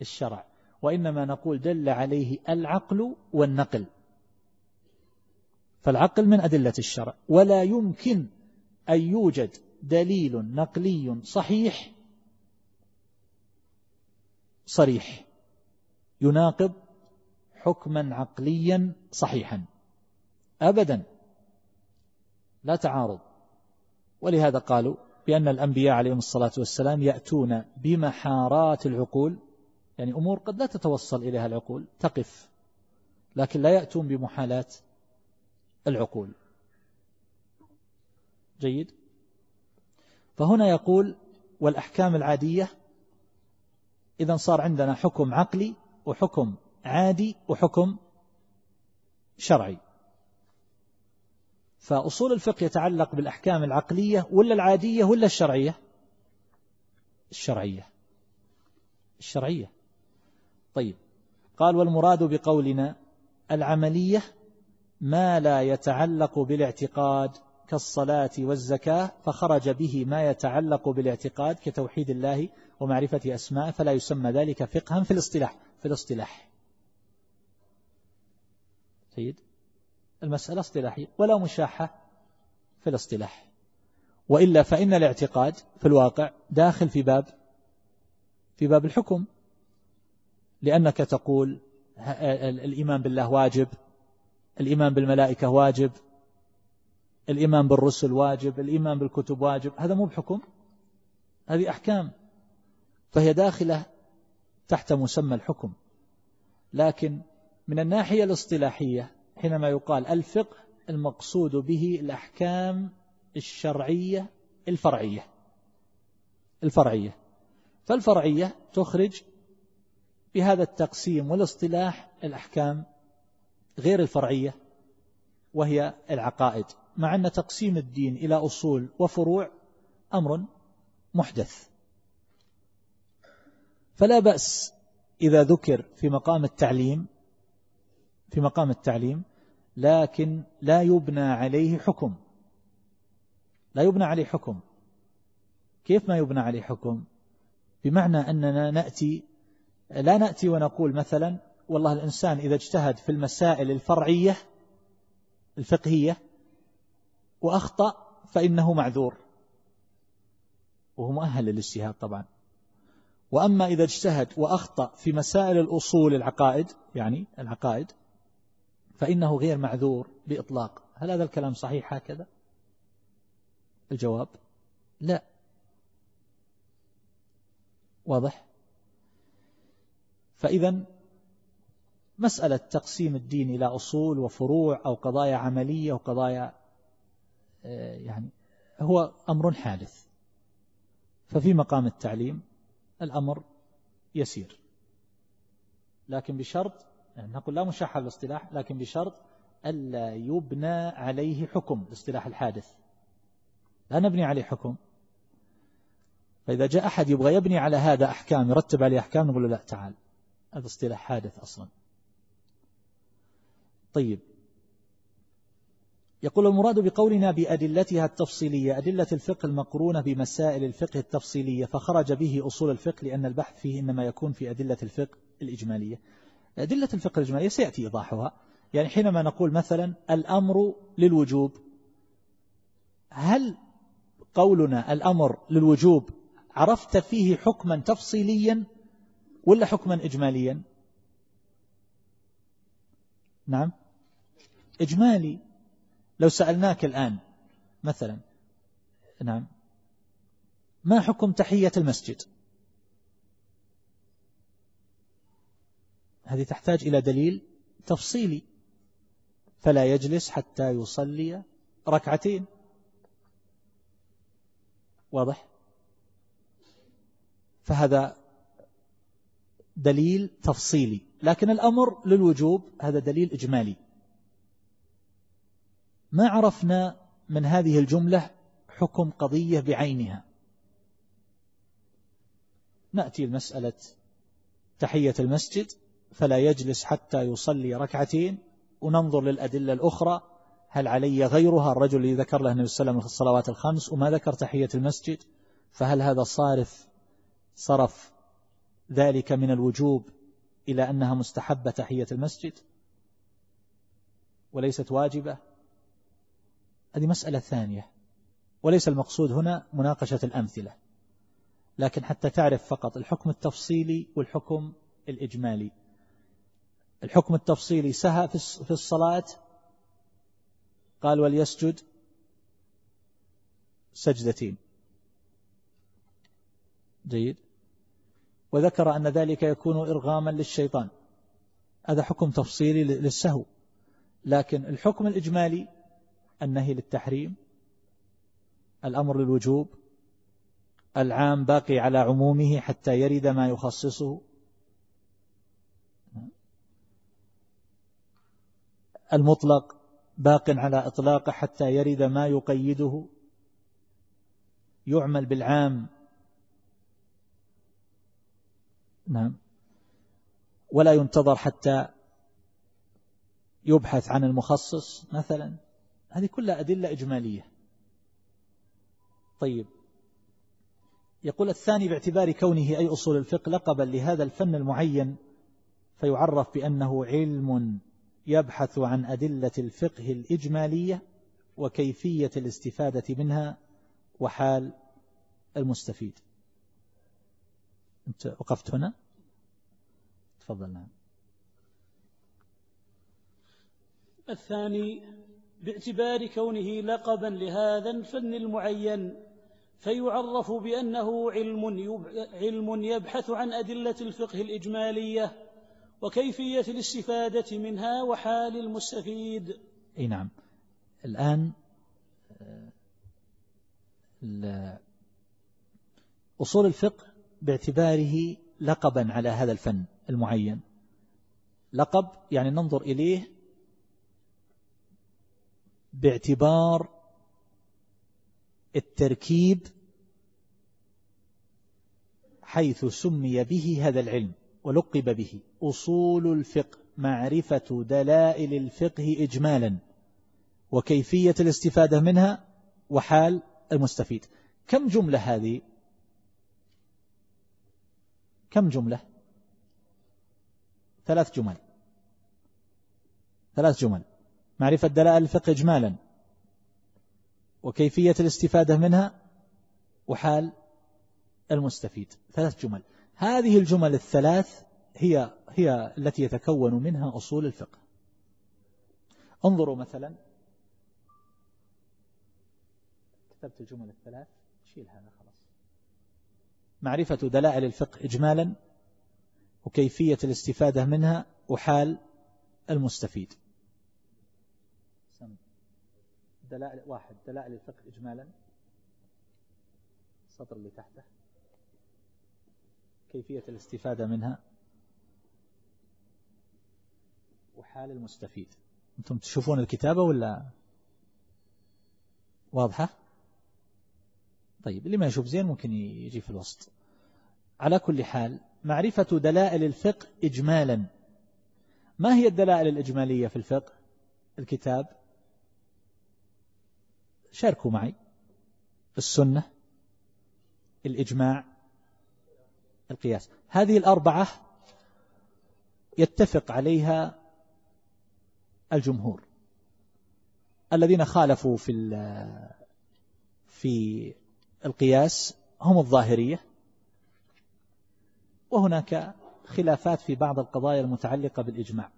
[SPEAKER 1] الشرع. وإنما نقول دل عليه العقل والنقل. فالعقل من أدلة الشرع. ولا يمكن أن يوجد دليل نقلي صحيح صريح. يناقض حكما عقليا صحيحا. أبدا. لا تعارض. ولهذا قالوا بأن الأنبياء عليهم الصلاة والسلام يأتون بمحارات العقول. يعني أمور قد لا تتوصل إليها العقول تقف. لكن لا يأتون بمحالات العقول. جيد. فهنا يقول والأحكام العادية إذا صار عندنا حكم عقلي وحكم عادي وحكم شرعي. فأصول الفقه يتعلق بالأحكام العقلية ولا العادية ولا الشرعية؟ الشرعية. الشرعية. طيب. قال والمراد بقولنا العملية ما لا يتعلق بالاعتقاد كالصلاة والزكاة فخرج به ما يتعلق بالاعتقاد كتوحيد الله ومعرفة أسماء فلا يسمى ذلك فقها في الاصطلاح. في الاصطلاح. سيد المسألة اصطلاحية ولا مشاحة في الاصطلاح. وإلا فإن الاعتقاد في الواقع داخل في باب في باب الحكم. لأنك تقول الإيمان بالله واجب الإيمان بالملائكة واجب الإيمان بالرسل واجب الإيمان بالكتب واجب. هذا مو بحكم هذه أحكام. فهي داخلة تحت مسمى الحكم. لكن من الناحية الاصطلاحية حينما يقال الفقه المقصود به الأحكام الشرعية الفرعية. الفرعية. فالفرعية تخرج بهذا التقسيم والاصطلاح الأحكام غير الفرعية وهي العقائد. مع أن تقسيم الدين إلى أصول وفروع أمر محدث. فلا بأس إذا ذكر في مقام التعليم في مقام التعليم لكن لا يبنى عليه حكم. لا يبنى عليه حكم. كيف ما يبنى عليه حكم؟ بمعنى أننا نأتي لا نأتي ونقول مثلا والله الإنسان إذا اجتهد في المسائل الفرعية الفقهية وأخطأ فإنه معذور. وهو مؤهل للاجتهاد طبعا. وأما إذا اجتهد وأخطأ في مسائل الأصول العقائد يعني العقائد فإنه غير معذور بإطلاق. هل هذا الكلام صحيح هكذا؟ الجواب لا. واضح؟ فإذا مسألة تقسيم الدين إلى أصول وفروع أو قضايا عملية وقضايا آه، يعني هو أمر حادث. ففي مقام التعليم الأمر يسير. لكن بشرط يعني نقول لا مشاحة بالاصطلاح لكن بشرط ألا يبنى عليه حكم الاصطلاح الحادث. لا نبني عليه حكم. فإذا جاء أحد يبغى يبني على هذا أحكام يرتب عليه أحكام نقول له لا تعال. هذا اصطلاح حادث أصلا. طيب. يقول المراد بقولنا بأدلتها التفصيلية أدلة الفقه المقرونة بمسائل الفقه التفصيلية فخرج به أصول الفقه لأن البحث فيه إنما يكون في أدلة الفقه الإجمالية. أدلة الفقه الإجمالية سيأتي إيضاحها. يعني حينما نقول مثلا الأمر للوجوب هل قولنا الأمر للوجوب عرفت فيه حكما تفصيليا ولا حكما إجماليا؟ نعم. إجمالي. لو سألناك الآن مثلا نعم ما حكم تحية المسجد؟ هذه تحتاج إلى دليل تفصيلي. فلا يجلس حتى يصلي ركعتين. واضح؟ فهذا دليل تفصيلي. لكن الأمر للوجوب هذا دليل إجمالي. ما عرفنا من هذه الجملة حكم قضية بعينها. نأتي المسألة تحية المسجد فلا يجلس حتى يصلي ركعتين وننظر للأدلة الأخرى هل علي غيرها؟ الرجل الذي ذكر له النبي صلى الله عليه وسلم الصلوات الخمس وما ذكر تحية المسجد فهل هذا صارف صرف ذلك من الوجوب إلى أنها مستحبة تحية المسجد؟ وليست واجبة؟ هذه مسألة ثانية. وليس المقصود هنا مناقشة الأمثلة. لكن حتى تعرف فقط الحكم التفصيلي والحكم الإجمالي. الحكم التفصيلي سهى في الصلاة. قال وليسجد سجدتين. جيد. وذكر أن ذلك يكون إرغاما للشيطان. هذا حكم تفصيلي للسهو. لكن الحكم الإجمالي النهي للتحريم الأمر للوجوب العام باقي على عمومه حتى يرد ما يخصصه. المطلق باق على إطلاقه حتى يرد ما يقيده. يعمل بالعام. نعم. ولا ينتظر حتى يبحث عن المخصص مثلا. هذه كلها أدلة إجمالية. طيب. يقول الثاني باعتبار كونه أي أصول الفقه لقبا لهذا الفن المعين فيعرف بأنه علم يبحث عن أدلة الفقه الإجمالية وكيفية الاستفادة منها وحال المستفيد. أنت وقفت هنا؟ تفضل نعم.
[SPEAKER 2] الثاني باعتبار كونه لقبا لهذا الفن المعين فيعرف بأنه علم علم يبحث عن أدلة الفقه الإجمالية وكيفية الاستفادة منها وحال المستفيد.
[SPEAKER 1] أي نعم. الآن أصول الفقه باعتباره لقبا على هذا الفن المعين. لقب يعني ننظر إليه باعتبار التركيب حيث سمي به هذا العلم ولقب به. أصول الفقه معرفة دلائل الفقه إجمالا وكيفية الاستفادة منها وحال المستفيد. كم جملة هذه؟ كم جملة؟ ثلاث جمل. ثلاث جمل. معرفة دلائل الفقه إجمالا. وكيفية الاستفادة منها وحال المستفيد. ثلاث جمل. هذه الجمل الثلاث هي هي التي يتكون منها أصول الفقه. انظروا مثلا. كتبت الجمل الثلاث. شيل هذا خلاص. معرفة دلائل الفقه إجمالا. وكيفية الاستفادة منها وحال المستفيد. دلائل واحد دلائل الفقه إجمالا. السطر اللي تحته. كيفية الاستفادة منها. وحال المستفيد. أنتم تشوفون الكتابة ولا؟ واضحة؟ طيب اللي ما يشوف زين ممكن يجي في الوسط. على كل حال معرفة دلائل الفقه إجمالا. ما هي الدلائل الإجمالية في الفقه؟ الكتاب. شاركوا معي. السنة الإجماع القياس. هذه الأربعة يتفق عليها الجمهور. الذين خالفوا في في القياس هم الظاهرية وهناك خلافات في بعض القضايا المتعلقة بالإجماع.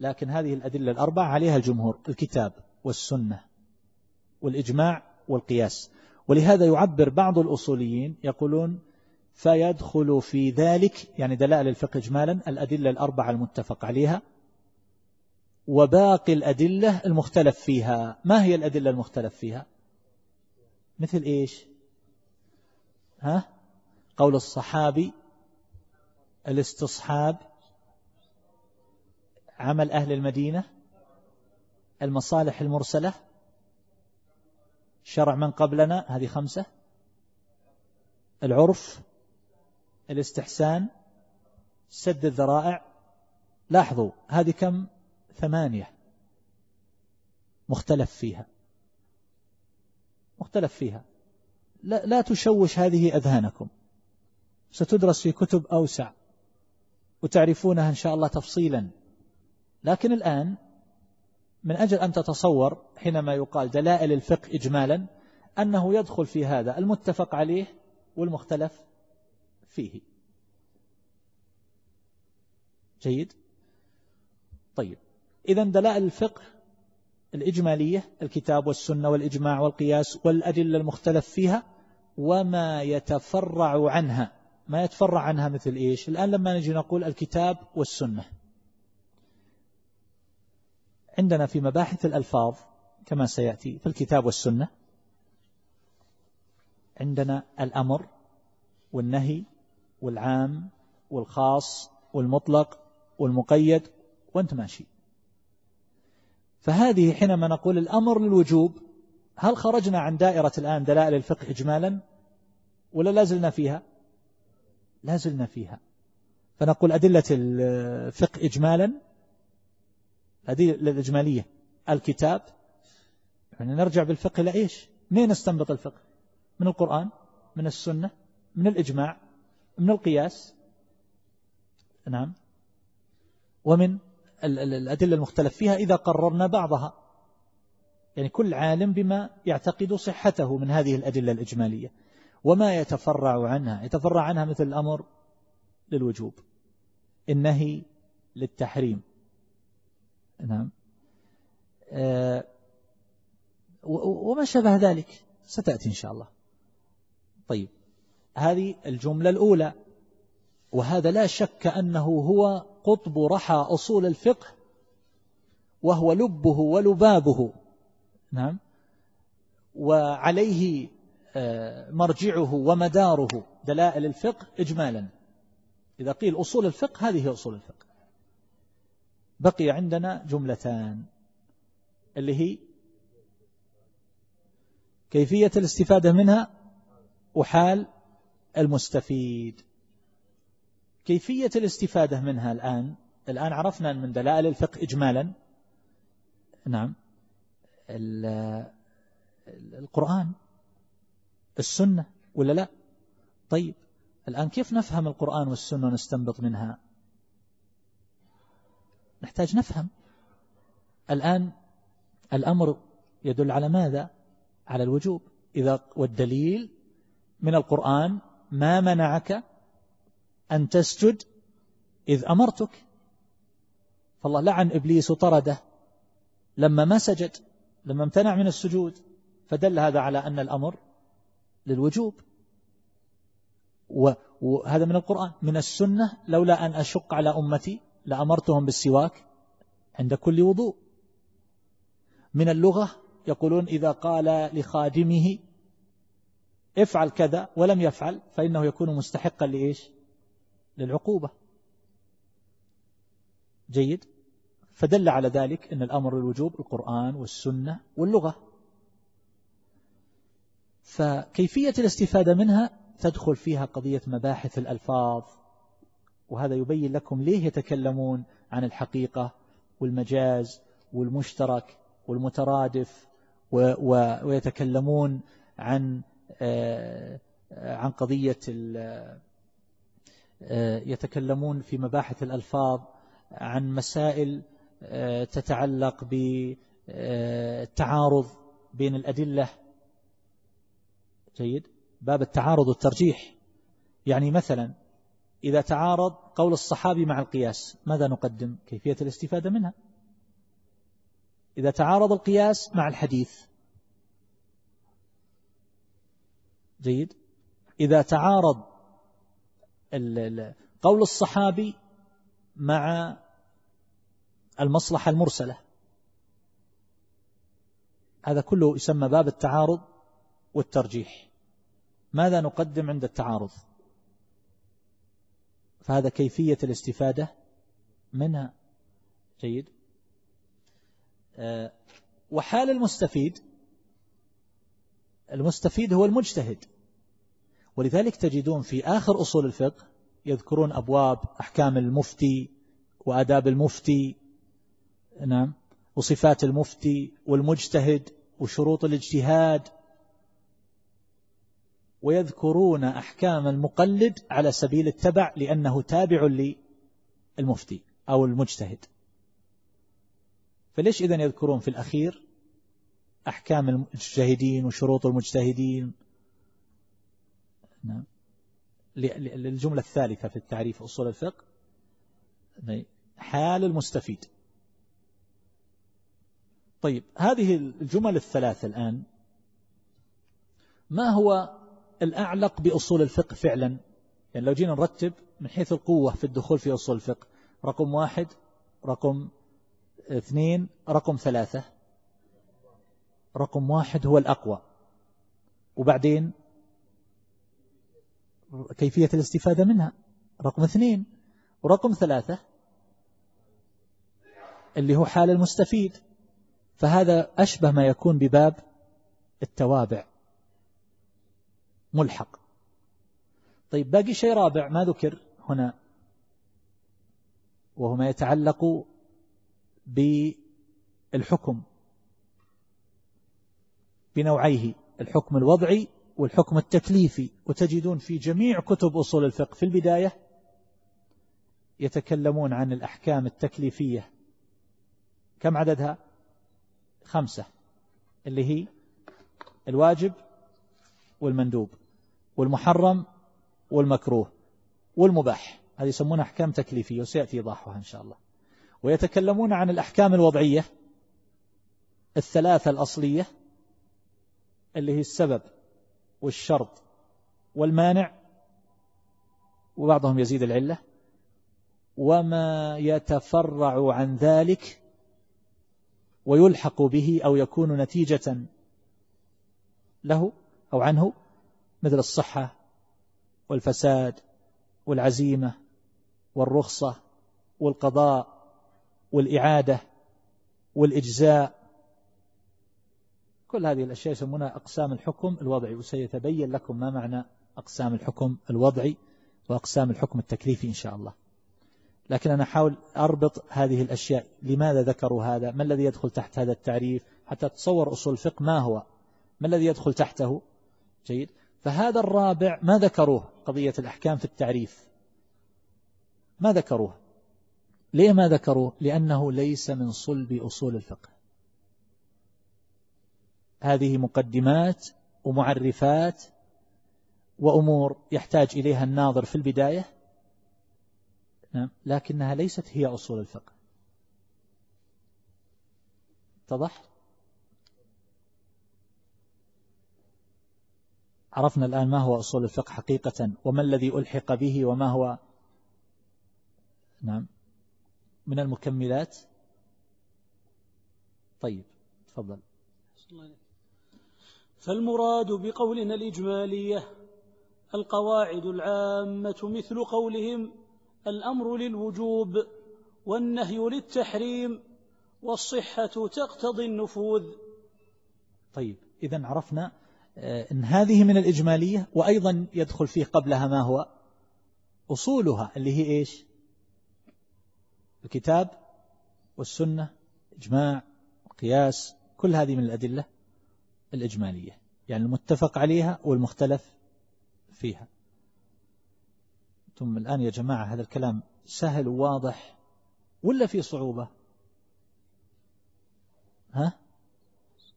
[SPEAKER 1] لكن هذه الأدلة الأربعة عليها الجمهور الكتاب. والسنة والإجماع والقياس. ولهذا يعبر بعض الأصوليين يقولون فيدخل في ذلك يعني دلائل الفقه إجمالا الأدلة الأربعة المتفق عليها وباقي الأدلة المختلف فيها. ما هي الأدلة المختلف فيها؟ مثل إيش؟ ها؟ قول الصحابي الاستصحاب عمل أهل المدينة. المصالح المرسلة. شرع من قبلنا هذه خمسة. العرف الاستحسان سد الذرائع. لاحظوا هذه كم؟ ثمانية. مختلف فيها. مختلف فيها. لا, لا تشوش هذه أذهانكم. ستدرس في كتب أوسع. وتعرفونها إن شاء الله تفصيلا. لكن الآن من أجل أن تتصور حينما يقال دلائل الفقه إجمالا أنه يدخل في هذا المتفق عليه والمختلف فيه. جيد؟ طيب. إذا دلائل الفقه الإجمالية الكتاب والسنة والإجماع والقياس والأدلة المختلف فيها وما يتفرع عنها. ما يتفرع عنها مثل إيش؟ الآن لما نجي نقول الكتاب والسنة. عندنا في مباحث الألفاظ كما سيأتي في الكتاب والسنة عندنا الأمر والنهي والعام والخاص والمطلق والمقيد وأنت ماشي. فهذه حينما نقول الأمر للوجوب هل خرجنا عن دائرة الآن دلائل الفقه إجمالا ولا لازلنا فيها؟ لازلنا فيها. فنقول أدلة الفقه إجمالا هذه الإجمالية. الكتاب يعني نرجع بالفقه إلى إيش؟ منين نستنبط الفقه؟ من القرآن من السنة من الإجماع من القياس؟ نعم. ومن الأدلة المختلف فيها إذا قررنا بعضها. يعني كل عالم بما يعتقد صحته من هذه الأدلة الإجمالية. وما يتفرع عنها. يتفرع عنها مثل الأمر للوجوب. النهي للتحريم. نعم. آه، وما شبه ذلك؟ ستأتي إن شاء الله. طيب هذه الجملة الأولى وهذا لا شك أنه هو قطب رحى أصول الفقه وهو لبه ولبابه. نعم. وعليه آه، مرجعه ومداره دلائل الفقه إجمالا. إذا قيل أصول الفقه هذه هي أصول الفقه. بقي عندنا جملتان اللي هي كيفية الاستفادة منها وحال المستفيد. كيفية الاستفادة منها الآن الآن عرفنا من دلائل الفقه إجمالا. نعم. القرآن السنة ولا لا؟ طيب الآن كيف نفهم القرآن والسنة ونستنبط منها؟ نحتاج نفهم. الآن الأمر يدل على ماذا؟ على الوجوب. إذا والدليل من القرآن ما منعك أن تسجد إذ أمرتك؟ فالله لعن إبليس وطرده لما ما سجد لما امتنع من السجود فدل هذا على أن الأمر للوجوب. وهذا من القرآن. من السنة لولا أن أشق على أمتي لأمرتهم بالسواك عند كل وضوء. من اللغة يقولون إذا قال لخادمه افعل كذا ولم يفعل فإنه يكون مستحقا لإيش؟ للعقوبة. جيد. فدل على ذلك أن الأمر الوجوب القرآن والسنة واللغة. فكيفية الاستفادة منها؟ تدخل فيها قضية مباحث الألفاظ. وهذا يبين لكم ليه يتكلمون عن الحقيقة والمجاز والمشترك والمترادف ويتكلمون عن آه، عن قضية آه، يتكلمون في مباحث الألفاظ عن مسائل آه، تتعلق بالتعارض بين الأدلة. جيد؟ باب التعارض والترجيح. يعني مثلا إذا تعارض قول الصحابي مع القياس ماذا نقدم؟ كيفية الاستفادة منها. إذا تعارض القياس مع الحديث. جيد. إذا تعارض قول الصحابي مع المصلحة المرسلة. هذا كله يسمى باب التعارض والترجيح. ماذا نقدم عند التعارض؟ فهذا كيفية الاستفادة منها؟ جيد. آه، وحال المستفيد المستفيد هو المجتهد. ولذلك تجدون في آخر أصول الفقه يذكرون أبواب أحكام المفتي وأداب المفتي نعم وصفات المفتي والمجتهد وشروط الاجتهاد ويذكرون أحكام المقلد على سبيل التبع لأنه تابع للمفتي أو المجتهد. فليش إذن يذكرون في الأخير أحكام المجتهدين وشروط المجتهدين؟ نعم. للجملة الثالثة في التعريف أصول الفقه. حال المستفيد. طيب هذه الجمل الثلاثة الآن. ما هو الأعلق بأصول الفقه فعلا. يعني لو جينا نرتب من حيث القوة في الدخول في أصول الفقه رقم واحد رقم اثنين رقم ثلاثة. رقم واحد هو الأقوى. وبعدين كيفية الاستفادة منها؟ رقم اثنين. ورقم ثلاثة اللي هو حال المستفيد. فهذا أشبه ما يكون بباب التوابع. ملحق. طيب باقي شيء رابع ما ذكر هنا وهو ما يتعلق بالحكم بنوعيه الحكم الوضعي والحكم التكليفي. وتجدون في جميع كتب أصول الفقه في البداية يتكلمون عن الأحكام التكليفية. كم عددها؟ خمسة اللي هي الواجب والمندوب. والمحرم والمكروه والمباح. هذه يسمونها أحكام تكليفية وسيأتي إيضاحها إن شاء الله. ويتكلمون عن الأحكام الوضعية الثلاثة الأصلية اللي هي السبب والشرط والمانع وبعضهم يزيد العلة وما يتفرع عن ذلك ويلحق به أو يكون نتيجة له أو عنه مثل الصحة والفساد والعزيمة والرخصة والقضاء والإعادة والإجزاء. كل هذه الأشياء يسمونها أقسام الحكم الوضعي. وسيتبين لكم ما معنى أقسام الحكم الوضعي وأقسام الحكم التكليفي إن شاء الله. لكن أنا أحاول أربط هذه الأشياء. لماذا ذكروا هذا؟ ما الذي يدخل تحت هذا التعريف؟ حتى تصور أصول الفقه ما هو؟ ما الذي يدخل تحته؟ جيد. فهذا الرابع ما ذكروه قضية الأحكام في التعريف. ما ذكروه. ليه ما ذكروه؟ لأنه ليس من صلب أصول الفقه. هذه مقدمات ومعرفات وأمور يحتاج إليها الناظر في البداية نعم لكنها ليست هي أصول الفقه. اتضح؟ عرفنا الآن ما هو أصول الفقه حقيقة وما الذي ألحق به وما هو. نعم. من المكملات. طيب تفضل.
[SPEAKER 2] فالمراد بقولنا الإجمالية القواعد العامة مثل قولهم الأمر للوجوب والنهي للتحريم والصحة تقتضي النفوذ.
[SPEAKER 1] طيب إذا عرفنا آه، أن هذه من الإجمالية وأيضا يدخل فيه قبلها ما هو؟ أصولها اللي هي إيش؟ الكتاب والسنة إجماع قياس كل هذه من الأدلة الإجمالية. يعني المتفق عليها والمختلف فيها. ثم الآن يا جماعة هذا الكلام سهل وواضح ولا في صعوبة؟ ها؟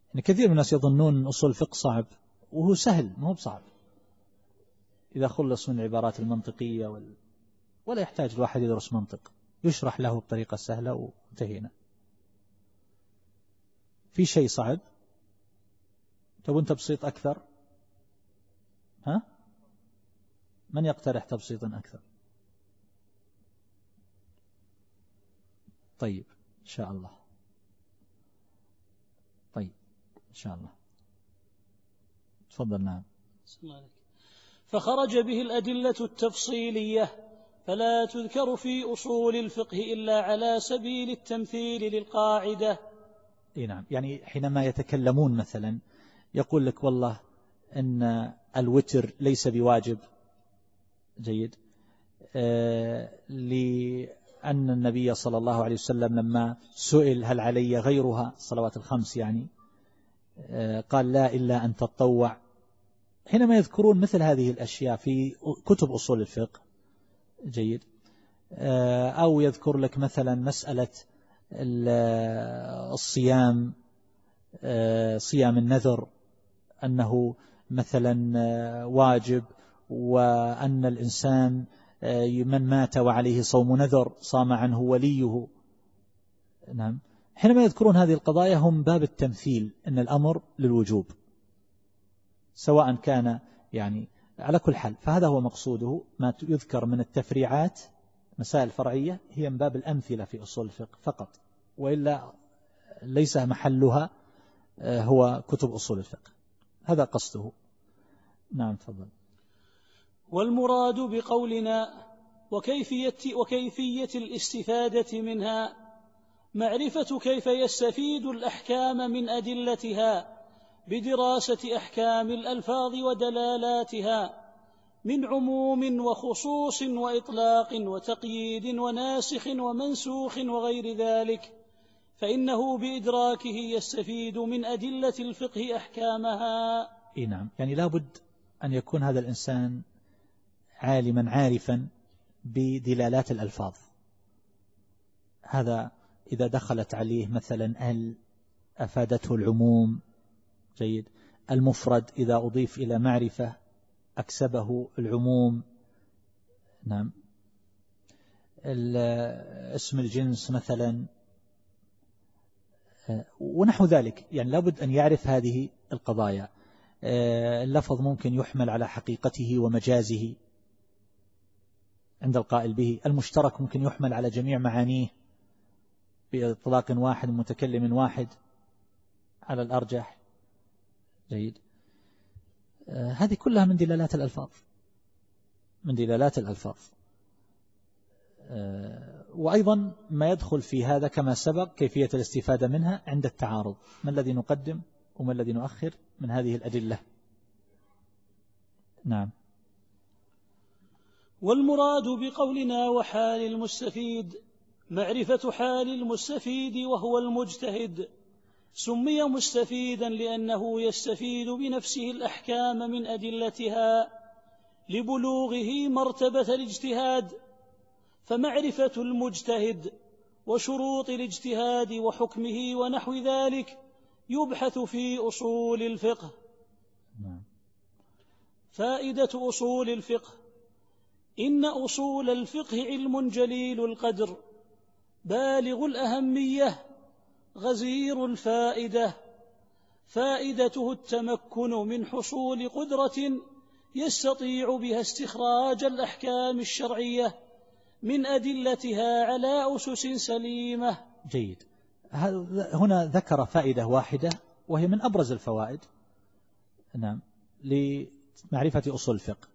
[SPEAKER 1] يعني كثير من الناس يظنون أصول الفقه صعب. وهو سهل ما هو بصعب. إذا خلص من العبارات المنطقية وال... ولا يحتاج الواحد يدرس منطق. يشرح له بطريقة سهلة وانتهينا. في شيء صعب؟ تبون تبسيط أكثر؟ ها؟ من يقترح تبسيطا أكثر؟ طيب إن شاء الله. طيب إن شاء الله. تفضل نعم.
[SPEAKER 2] فخرج به الأدلة التفصيلية فلا تذكر في أصول الفقه إلا على سبيل التمثيل للقاعدة.
[SPEAKER 1] إيه نعم. يعني حينما يتكلمون مثلا يقول لك والله أن الوتر ليس بواجب. جيد. آه لأن النبي صلى الله عليه وسلم لما سئل هل علي غيرها صلوات الخمس يعني قال لا إلا أن تطوع. حينما يذكرون مثل هذه الأشياء في كتب أصول الفقه جيد. آه أو يذكر لك مثلا مسألة الصيام آه، صيام النذر أنه مثلا آه، واجب وأن الإنسان آه، من مات وعليه صوم نذر صام عنه وليه. نعم. حينما يذكرون هذه القضايا هم باب التمثيل أن الأمر للوجوب سواء كان يعني على كل حال فهذا هو مقصوده ما يذكر من التفريعات مسائل فرعية هي من باب الأمثلة في أصول الفقه فقط وإلا ليس محلها آه، هو كتب أصول الفقه. هذا قصده. نعم تفضل.
[SPEAKER 2] والمراد بقولنا وكيفية, وكيفية الاستفادة منها معرفة كيف يستفيد الأحكام من أدلتها بدراسة أحكام الألفاظ ودلالاتها من عموم وخصوص وإطلاق وتقييد وناسخ ومنسوخ وغير ذلك فإنه بإدراكه يستفيد من أدلة الفقه أحكامها.
[SPEAKER 1] إيه نعم. يعني لابد أن يكون هذا الإنسان عالما عارفا بدلالات الألفاظ. هذا إذا دخلت عليه مثلا ال أفادته العموم جيد. المفرد إذا أضيف إلى معرفة أكسبه العموم. نعم. اسم الجنس مثلا. ونحو ذلك. يعني لابد أن يعرف هذه القضايا. اللفظ ممكن يحمل على حقيقته ومجازه عند القائل به. المشترك ممكن يحمل على جميع معانيه. بإطلاق واحد متكلم واحد على الأرجح. جيد. آه، هذه كلها من دلالات الألفاظ. من دلالات الألفاظ. آه، وأيضا ما يدخل في هذا كما سبق كيفية الاستفادة منها عند التعارض. ما الذي نقدم وما الذي نؤخر من هذه الأدلة؟ نعم.
[SPEAKER 2] والمراد بقولنا وحال المستفيد معرفة حال المستفيد وهو المجتهد. سمي مستفيدا لأنه يستفيد بنفسه الأحكام من أدلتها لبلوغه مرتبة الاجتهاد. فمعرفة المجتهد وشروط الاجتهاد وحكمه ونحو ذلك يبحث في أصول الفقه. نعم. فائدة أصول الفقه. إن أصول الفقه علم جليل القدر. بالغ الأهمية غزير الفائدة. فائدته التمكن من حصول قدرة يستطيع بها استخراج الأحكام الشرعية من أدلتها على أسس سليمة.
[SPEAKER 1] جيد. هنا ذكر فائدة واحدة وهي من أبرز الفوائد؟ نعم. لمعرفة أصول الفقه.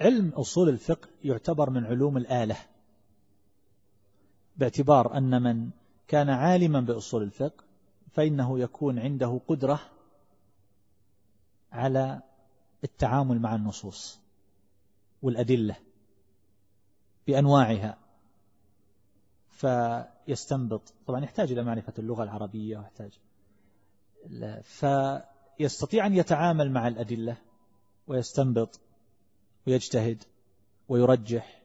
[SPEAKER 1] علم أصول الفقه يعتبر من علوم الآلة. باعتبار أن من كان عالما بأصول الفقه فإنه يكون عنده قدرة على التعامل مع النصوص والأدلة بأنواعها. فيستنبط طبعا يحتاج إلى معرفة اللغة العربية ويحتاج فيستطيع أن يتعامل مع الأدلة ويستنبط ويجتهد ويرجح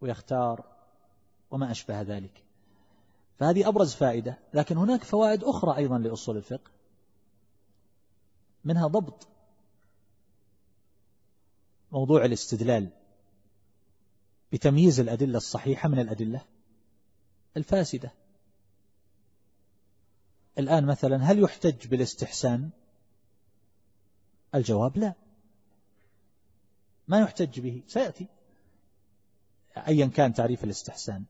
[SPEAKER 1] ويختار وما أشبه ذلك. فهذه أبرز فائدة لكن هناك فوائد أخرى أيضا لأصول الفقه. منها ضبط موضوع الاستدلال بتمييز الأدلة الصحيحة من الأدلة الفاسدة. الآن مثلا هل يحتج بالاستحسان؟ الجواب لا. ما يحتج به سيأتي. أيا كان تعريف الاستحسان.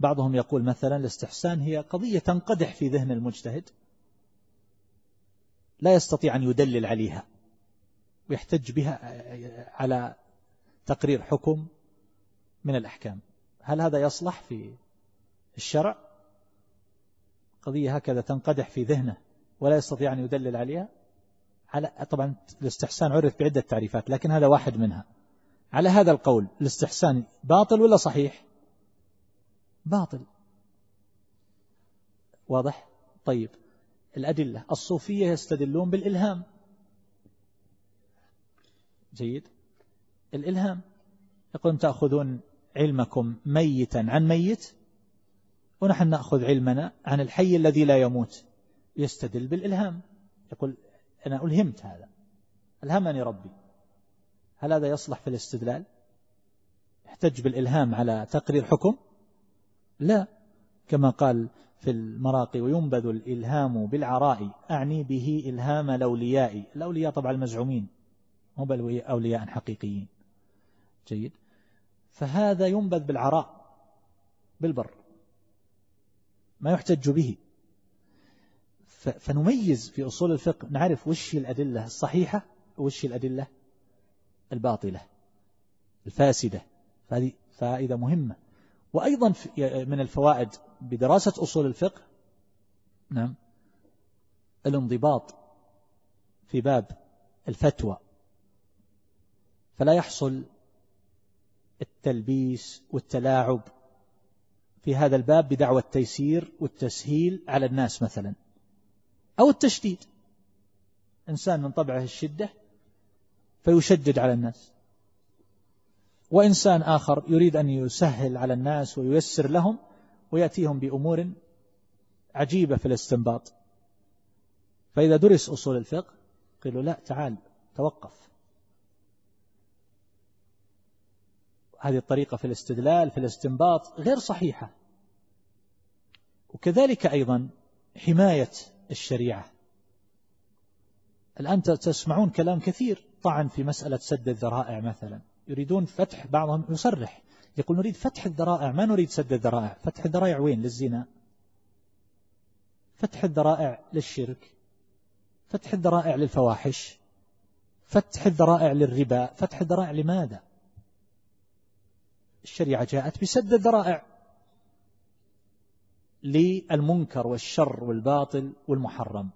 [SPEAKER 1] بعضهم يقول مثلا الاستحسان هي قضية تنقدح في ذهن المجتهد لا يستطيع أن يدلل عليها ويحتج بها على تقرير حكم من الأحكام. هل هذا يصلح في الشرع؟ قضية هكذا تنقدح في ذهنه ولا يستطيع أن يدلل عليها؟ على طبعا الاستحسان عرف بعدة تعريفات لكن هذا واحد منها. على هذا القول الاستحسان باطل ولا صحيح؟ باطل. واضح؟ طيب. الأدلة. الصوفية يستدلون بالإلهام. جيد. الإلهام. يقولون تأخذون علمكم ميتا عن ميت؟ ونحن نأخذ علمنا عن الحي الذي لا يموت. يستدل بالإلهام. يقول أنا ألهمت هذا. ألهمني ربي. هل هذا يصلح في الاستدلال؟ يحتج بالإلهام على تقرير حكم؟ لا. كما قال في المراقي وينبذ الإلهام بالعراء. أعني به إلهام الأولياء. الأولياء طبعا المزعومين مو أولياء حقيقيين. جيد. فهذا ينبذ بالعراء بالبر. ما يحتج به. فنميز في أصول الفقه. نعرف وش الأدلة الصحيحة وش الأدلة الباطلة الفاسدة. فهذه فائدة مهمة. وأيضا من الفوائد بدراسة أصول الفقه نعم الانضباط في باب الفتوى. فلا يحصل التلبيس والتلاعب في هذا الباب بدعوى التيسير والتسهيل على الناس مثلا أو التشديد. إنسان من طبعه الشدة فيشدد على الناس. وإنسان آخر يريد أن يسهل على الناس وييسر لهم ويأتيهم بأمور عجيبة في الاستنباط. فإذا درس أصول الفقه قيلوا لا تعال توقف. هذه الطريقة في الاستدلال في الاستنباط غير صحيحة. وكذلك أيضا حماية الشريعة. الآن تسمعون كلام كثير طعن في مسألة سد الذرائع مثلا. يريدون فتح بعضهم يصرح. يقول نريد فتح الذرائع ما نريد سد الذرائع. فتح الذرائع وين؟ للزنا. فتح الذرائع للشرك. فتح الذرائع للفواحش. فتح الذرائع للربا. فتح الذرائع لماذا؟ الشريعة جاءت بسد الذرائع. للمنكر والشر والباطل والمحرم.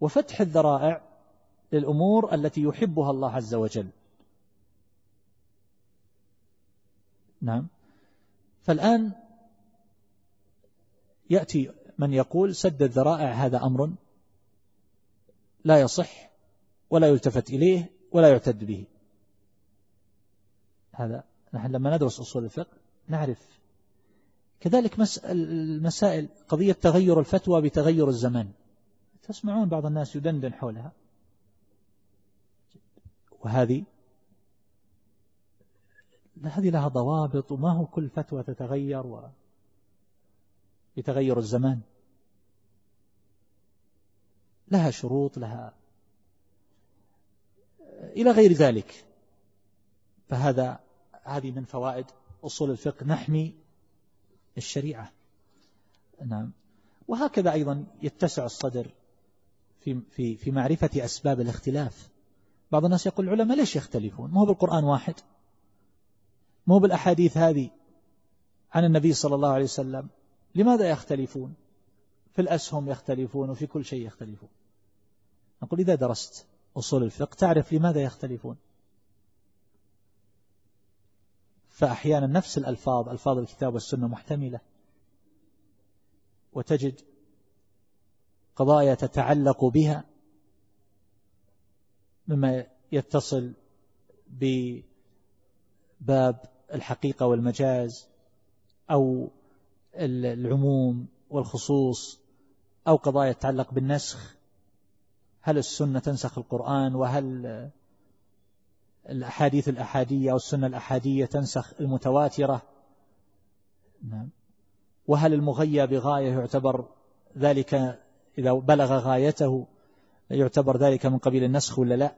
[SPEAKER 1] وفتح الذرائع للأمور التي يحبها الله عز وجل. نعم. فالآن يأتي من يقول سد الذرائع هذا أمر لا يصح ولا يلتفت إليه ولا يعتد به. هذا نحن لما ندرس أصول الفقه نعرف. كذلك المسائل قضية تغير الفتوى بتغير الزمان. تسمعون بعض الناس يدندن حولها. وهذه هذه لها ضوابط وما هو كل فتوى تتغير بتغير الزمان. لها شروط لها إلى غير ذلك. فهذا هذه من فوائد أصول الفقه نحمي الشريعة. نعم. وهكذا أيضا يتسع الصدر في, في, في معرفة أسباب الاختلاف. بعض الناس يقول العلماء ليش يختلفون؟ ما هو بالقرآن واحد؟ ما هو بالأحاديث هذه عن النبي صلى الله عليه وسلم. لماذا يختلفون؟ في الأسهم يختلفون وفي كل شيء يختلفون. نقول إذا درست أصول الفقه تعرف لماذا يختلفون. فأحيانا نفس الألفاظ ألفاظ الكتاب والسنة محتملة. وتجد قضايا تتعلق بها مما يتصل بباب الحقيقة والمجاز أو العموم والخصوص أو قضايا تتعلق بالنسخ هل السنة تنسخ القرآن؟ وهل الأحاديث الأحادية أو السنة الأحادية تنسخ المتواترة؟ نعم. وهل المغيى بغاية يعتبر ذلك إذا بلغ غايته يعتبر ذلك من قبيل النسخ ولا لا؟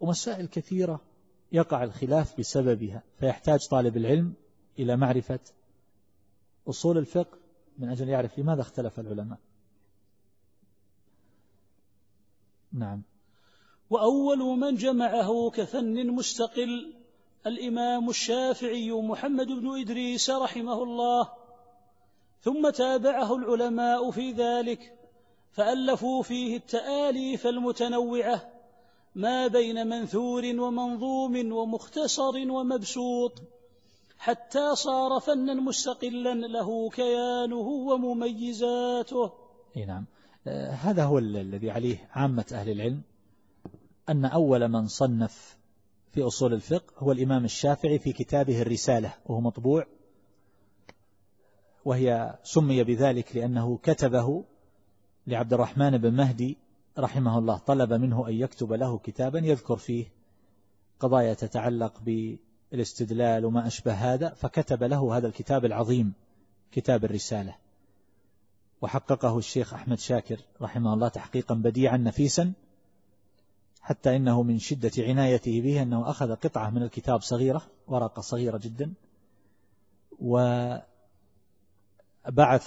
[SPEAKER 1] ومسائل كثيرة. يقع الخلاف بسببها فيحتاج طالب العلم إلى معرفة أصول الفقه من أجل يعرف لماذا اختلف العلماء. نعم.
[SPEAKER 2] وأول من جمعه كفن مستقل الإمام الشافعي محمد بن إدريس رحمه الله ثم تابعه العلماء في ذلك فألفوا فيه التآليف المتنوعة ما بين منثور ومنظوم ومختصر ومبسوط حتى صار فنا مستقلا له كيانه ومميزاته.
[SPEAKER 1] نعم. آه، هذا هو الذي عليه عامة أهل العلم أن أول من صنف في أصول الفقه هو الإمام الشافعي في كتابه الرسالة وهو مطبوع وهي سمي بذلك لأنه كتبه لعبد الرحمن بن مهدي رحمه الله طلب منه أن يكتب له كتابا يذكر فيه قضايا تتعلق بالاستدلال وما أشبه هذا فكتب له هذا الكتاب العظيم كتاب الرسالة. وحققه الشيخ أحمد شاكر رحمه الله تحقيقا بديعا نفيسا حتى إنه من شدة عنايته به أنه أخذ قطعة من الكتاب صغيرة ورقة صغيرة جدا وبعث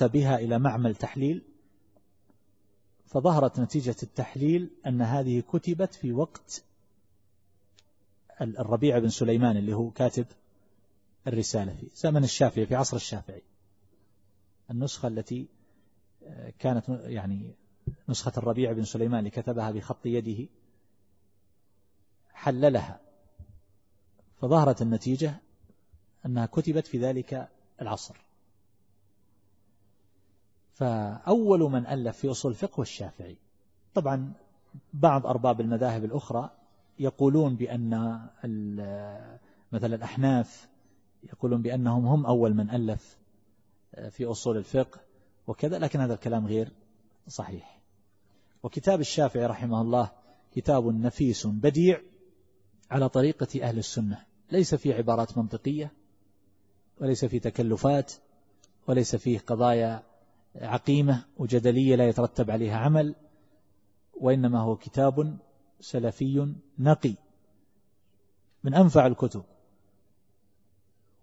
[SPEAKER 1] بها إلى معمل تحليل. فظهرت نتيجة التحليل أن هذه كتبت في وقت الربيع بن سليمان اللي هو كاتب الرسالة في زمن الشافعي في عصر الشافعي. النسخة التي كانت يعني نسخة الربيع بن سليمان اللي كتبها بخط يده حللها. فظهرت النتيجة أنها كتبت في ذلك العصر. فأول من ألف في أصول الفقه الشافعي. طبعا بعض أرباب المذاهب الأخرى يقولون بأن مثلا الأحناف يقولون بأنهم هم أول من ألف في أصول الفقه وكذا لكن هذا الكلام غير صحيح. وكتاب الشافعي رحمه الله كتاب نفيس بديع على طريقة أهل السنة. ليس فيه عبارات منطقية وليس فيه تكلفات وليس فيه قضايا عقيمة وجدلية لا يترتب عليها عمل وإنما هو كتاب سلفي نقي من أنفع الكتب.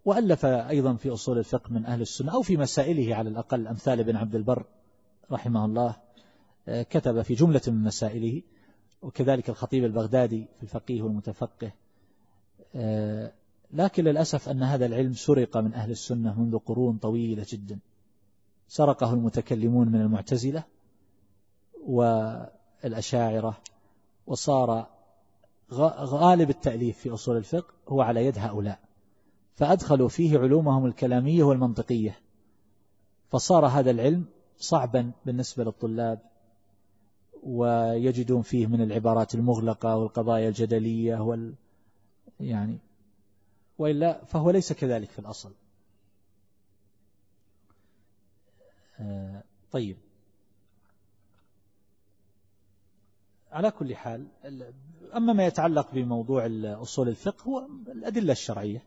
[SPEAKER 1] وألف أيضا في أصول الفقه من أهل السنة أو في مسائله على الأقل. أمثال ابن عبد البر رحمه الله كتب في جملة من مسائله وكذلك الخطيب البغدادي في الفقيه والمتفقه لكن للأسف أن هذا العلم سرق من أهل السنة منذ قرون طويلة جدا. سرقه المتكلمون من المعتزلة والأشاعرة وصار غالب التأليف في أصول الفقه هو على يد هؤلاء. فأدخلوا فيه علومهم الكلامية والمنطقية. فصار هذا العلم صعبا بالنسبة للطلاب ويجدون فيه من العبارات المغلقة والقضايا الجدلية وال يعني وإلا فهو ليس كذلك في الأصل آه، طيب. على كل حال أما ما يتعلق بموضوع أصول الفقه هو الأدلة الشرعية.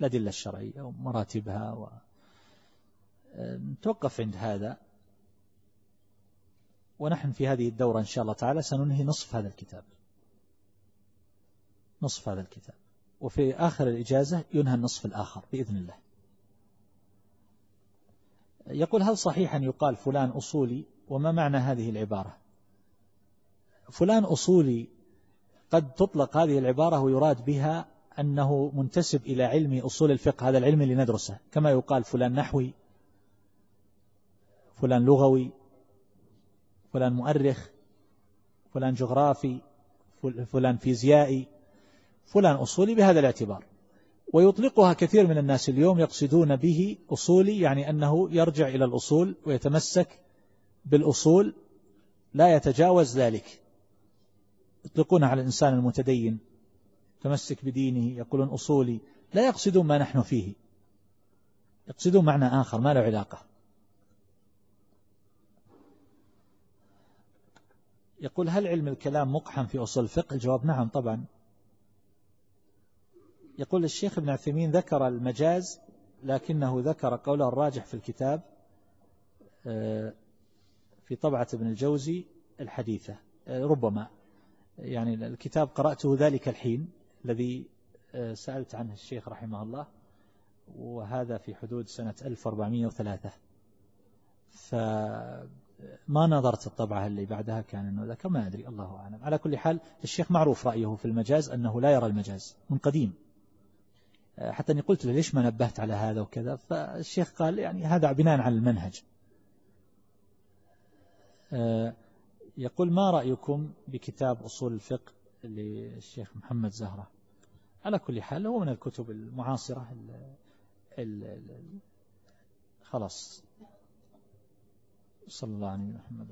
[SPEAKER 1] الأدلة الشرعية ومراتبها و... عند هذا. ونحن في هذه الدورة إن شاء الله تعالى سننهي نصف هذا الكتاب. نصف هذا الكتاب. وفي آخر الإجازة ينهى النصف الآخر بإذن الله. يقول هل صحيح أن يقال فلان أصولي؟ وما معنى هذه العبارة؟ فلان أصولي قد تطلق هذه العبارة ويراد بها أنه منتسب إلى علم أصول الفقه هذا العلم اللي ندرسه. كما يقال فلان نحوي فلان لغوي فلان مؤرخ فلان جغرافي فلان فيزيائي فلان أصولي بهذا الاعتبار. ويطلقها كثير من الناس اليوم يقصدون به أصولي يعني أنه يرجع إلى الأصول ويتمسك بالأصول لا يتجاوز ذلك. يطلقون على الإنسان المتدين تمسك بدينه يقولون أصولي. لا يقصدون ما نحن فيه. يقصدون معنى آخر ما له علاقة. يقول هل علم الكلام مقحم في أصول الفقه؟ الجواب نعم طبعا. يقول الشيخ ابن عثيمين ذكر المجاز لكنه ذكر قوله الراجح في الكتاب آه، في طبعة ابن الجوزي الحديثة آه، ربما. يعني الكتاب قرأته ذلك الحين الذي آه، سألت عنه الشيخ رحمه الله وهذا في حدود سنة 1403 فما نظرت الطبعة اللي بعدها كان أنه ذاك ما أدري الله أعلم. على كل حال الشيخ معروف رأيه في المجاز أنه لا يرى المجاز من قديم. حتى أني قلت له ليش ما نبهت على هذا وكذا؟ فالشيخ قال يعني هذا بناء على المنهج. آه، يقول ما رأيكم بكتاب أصول الفقه للشيخ محمد زهرة؟ على كل حال هو من الكتب المعاصرة ال ال ال خلاص. صلى الله عليه محمد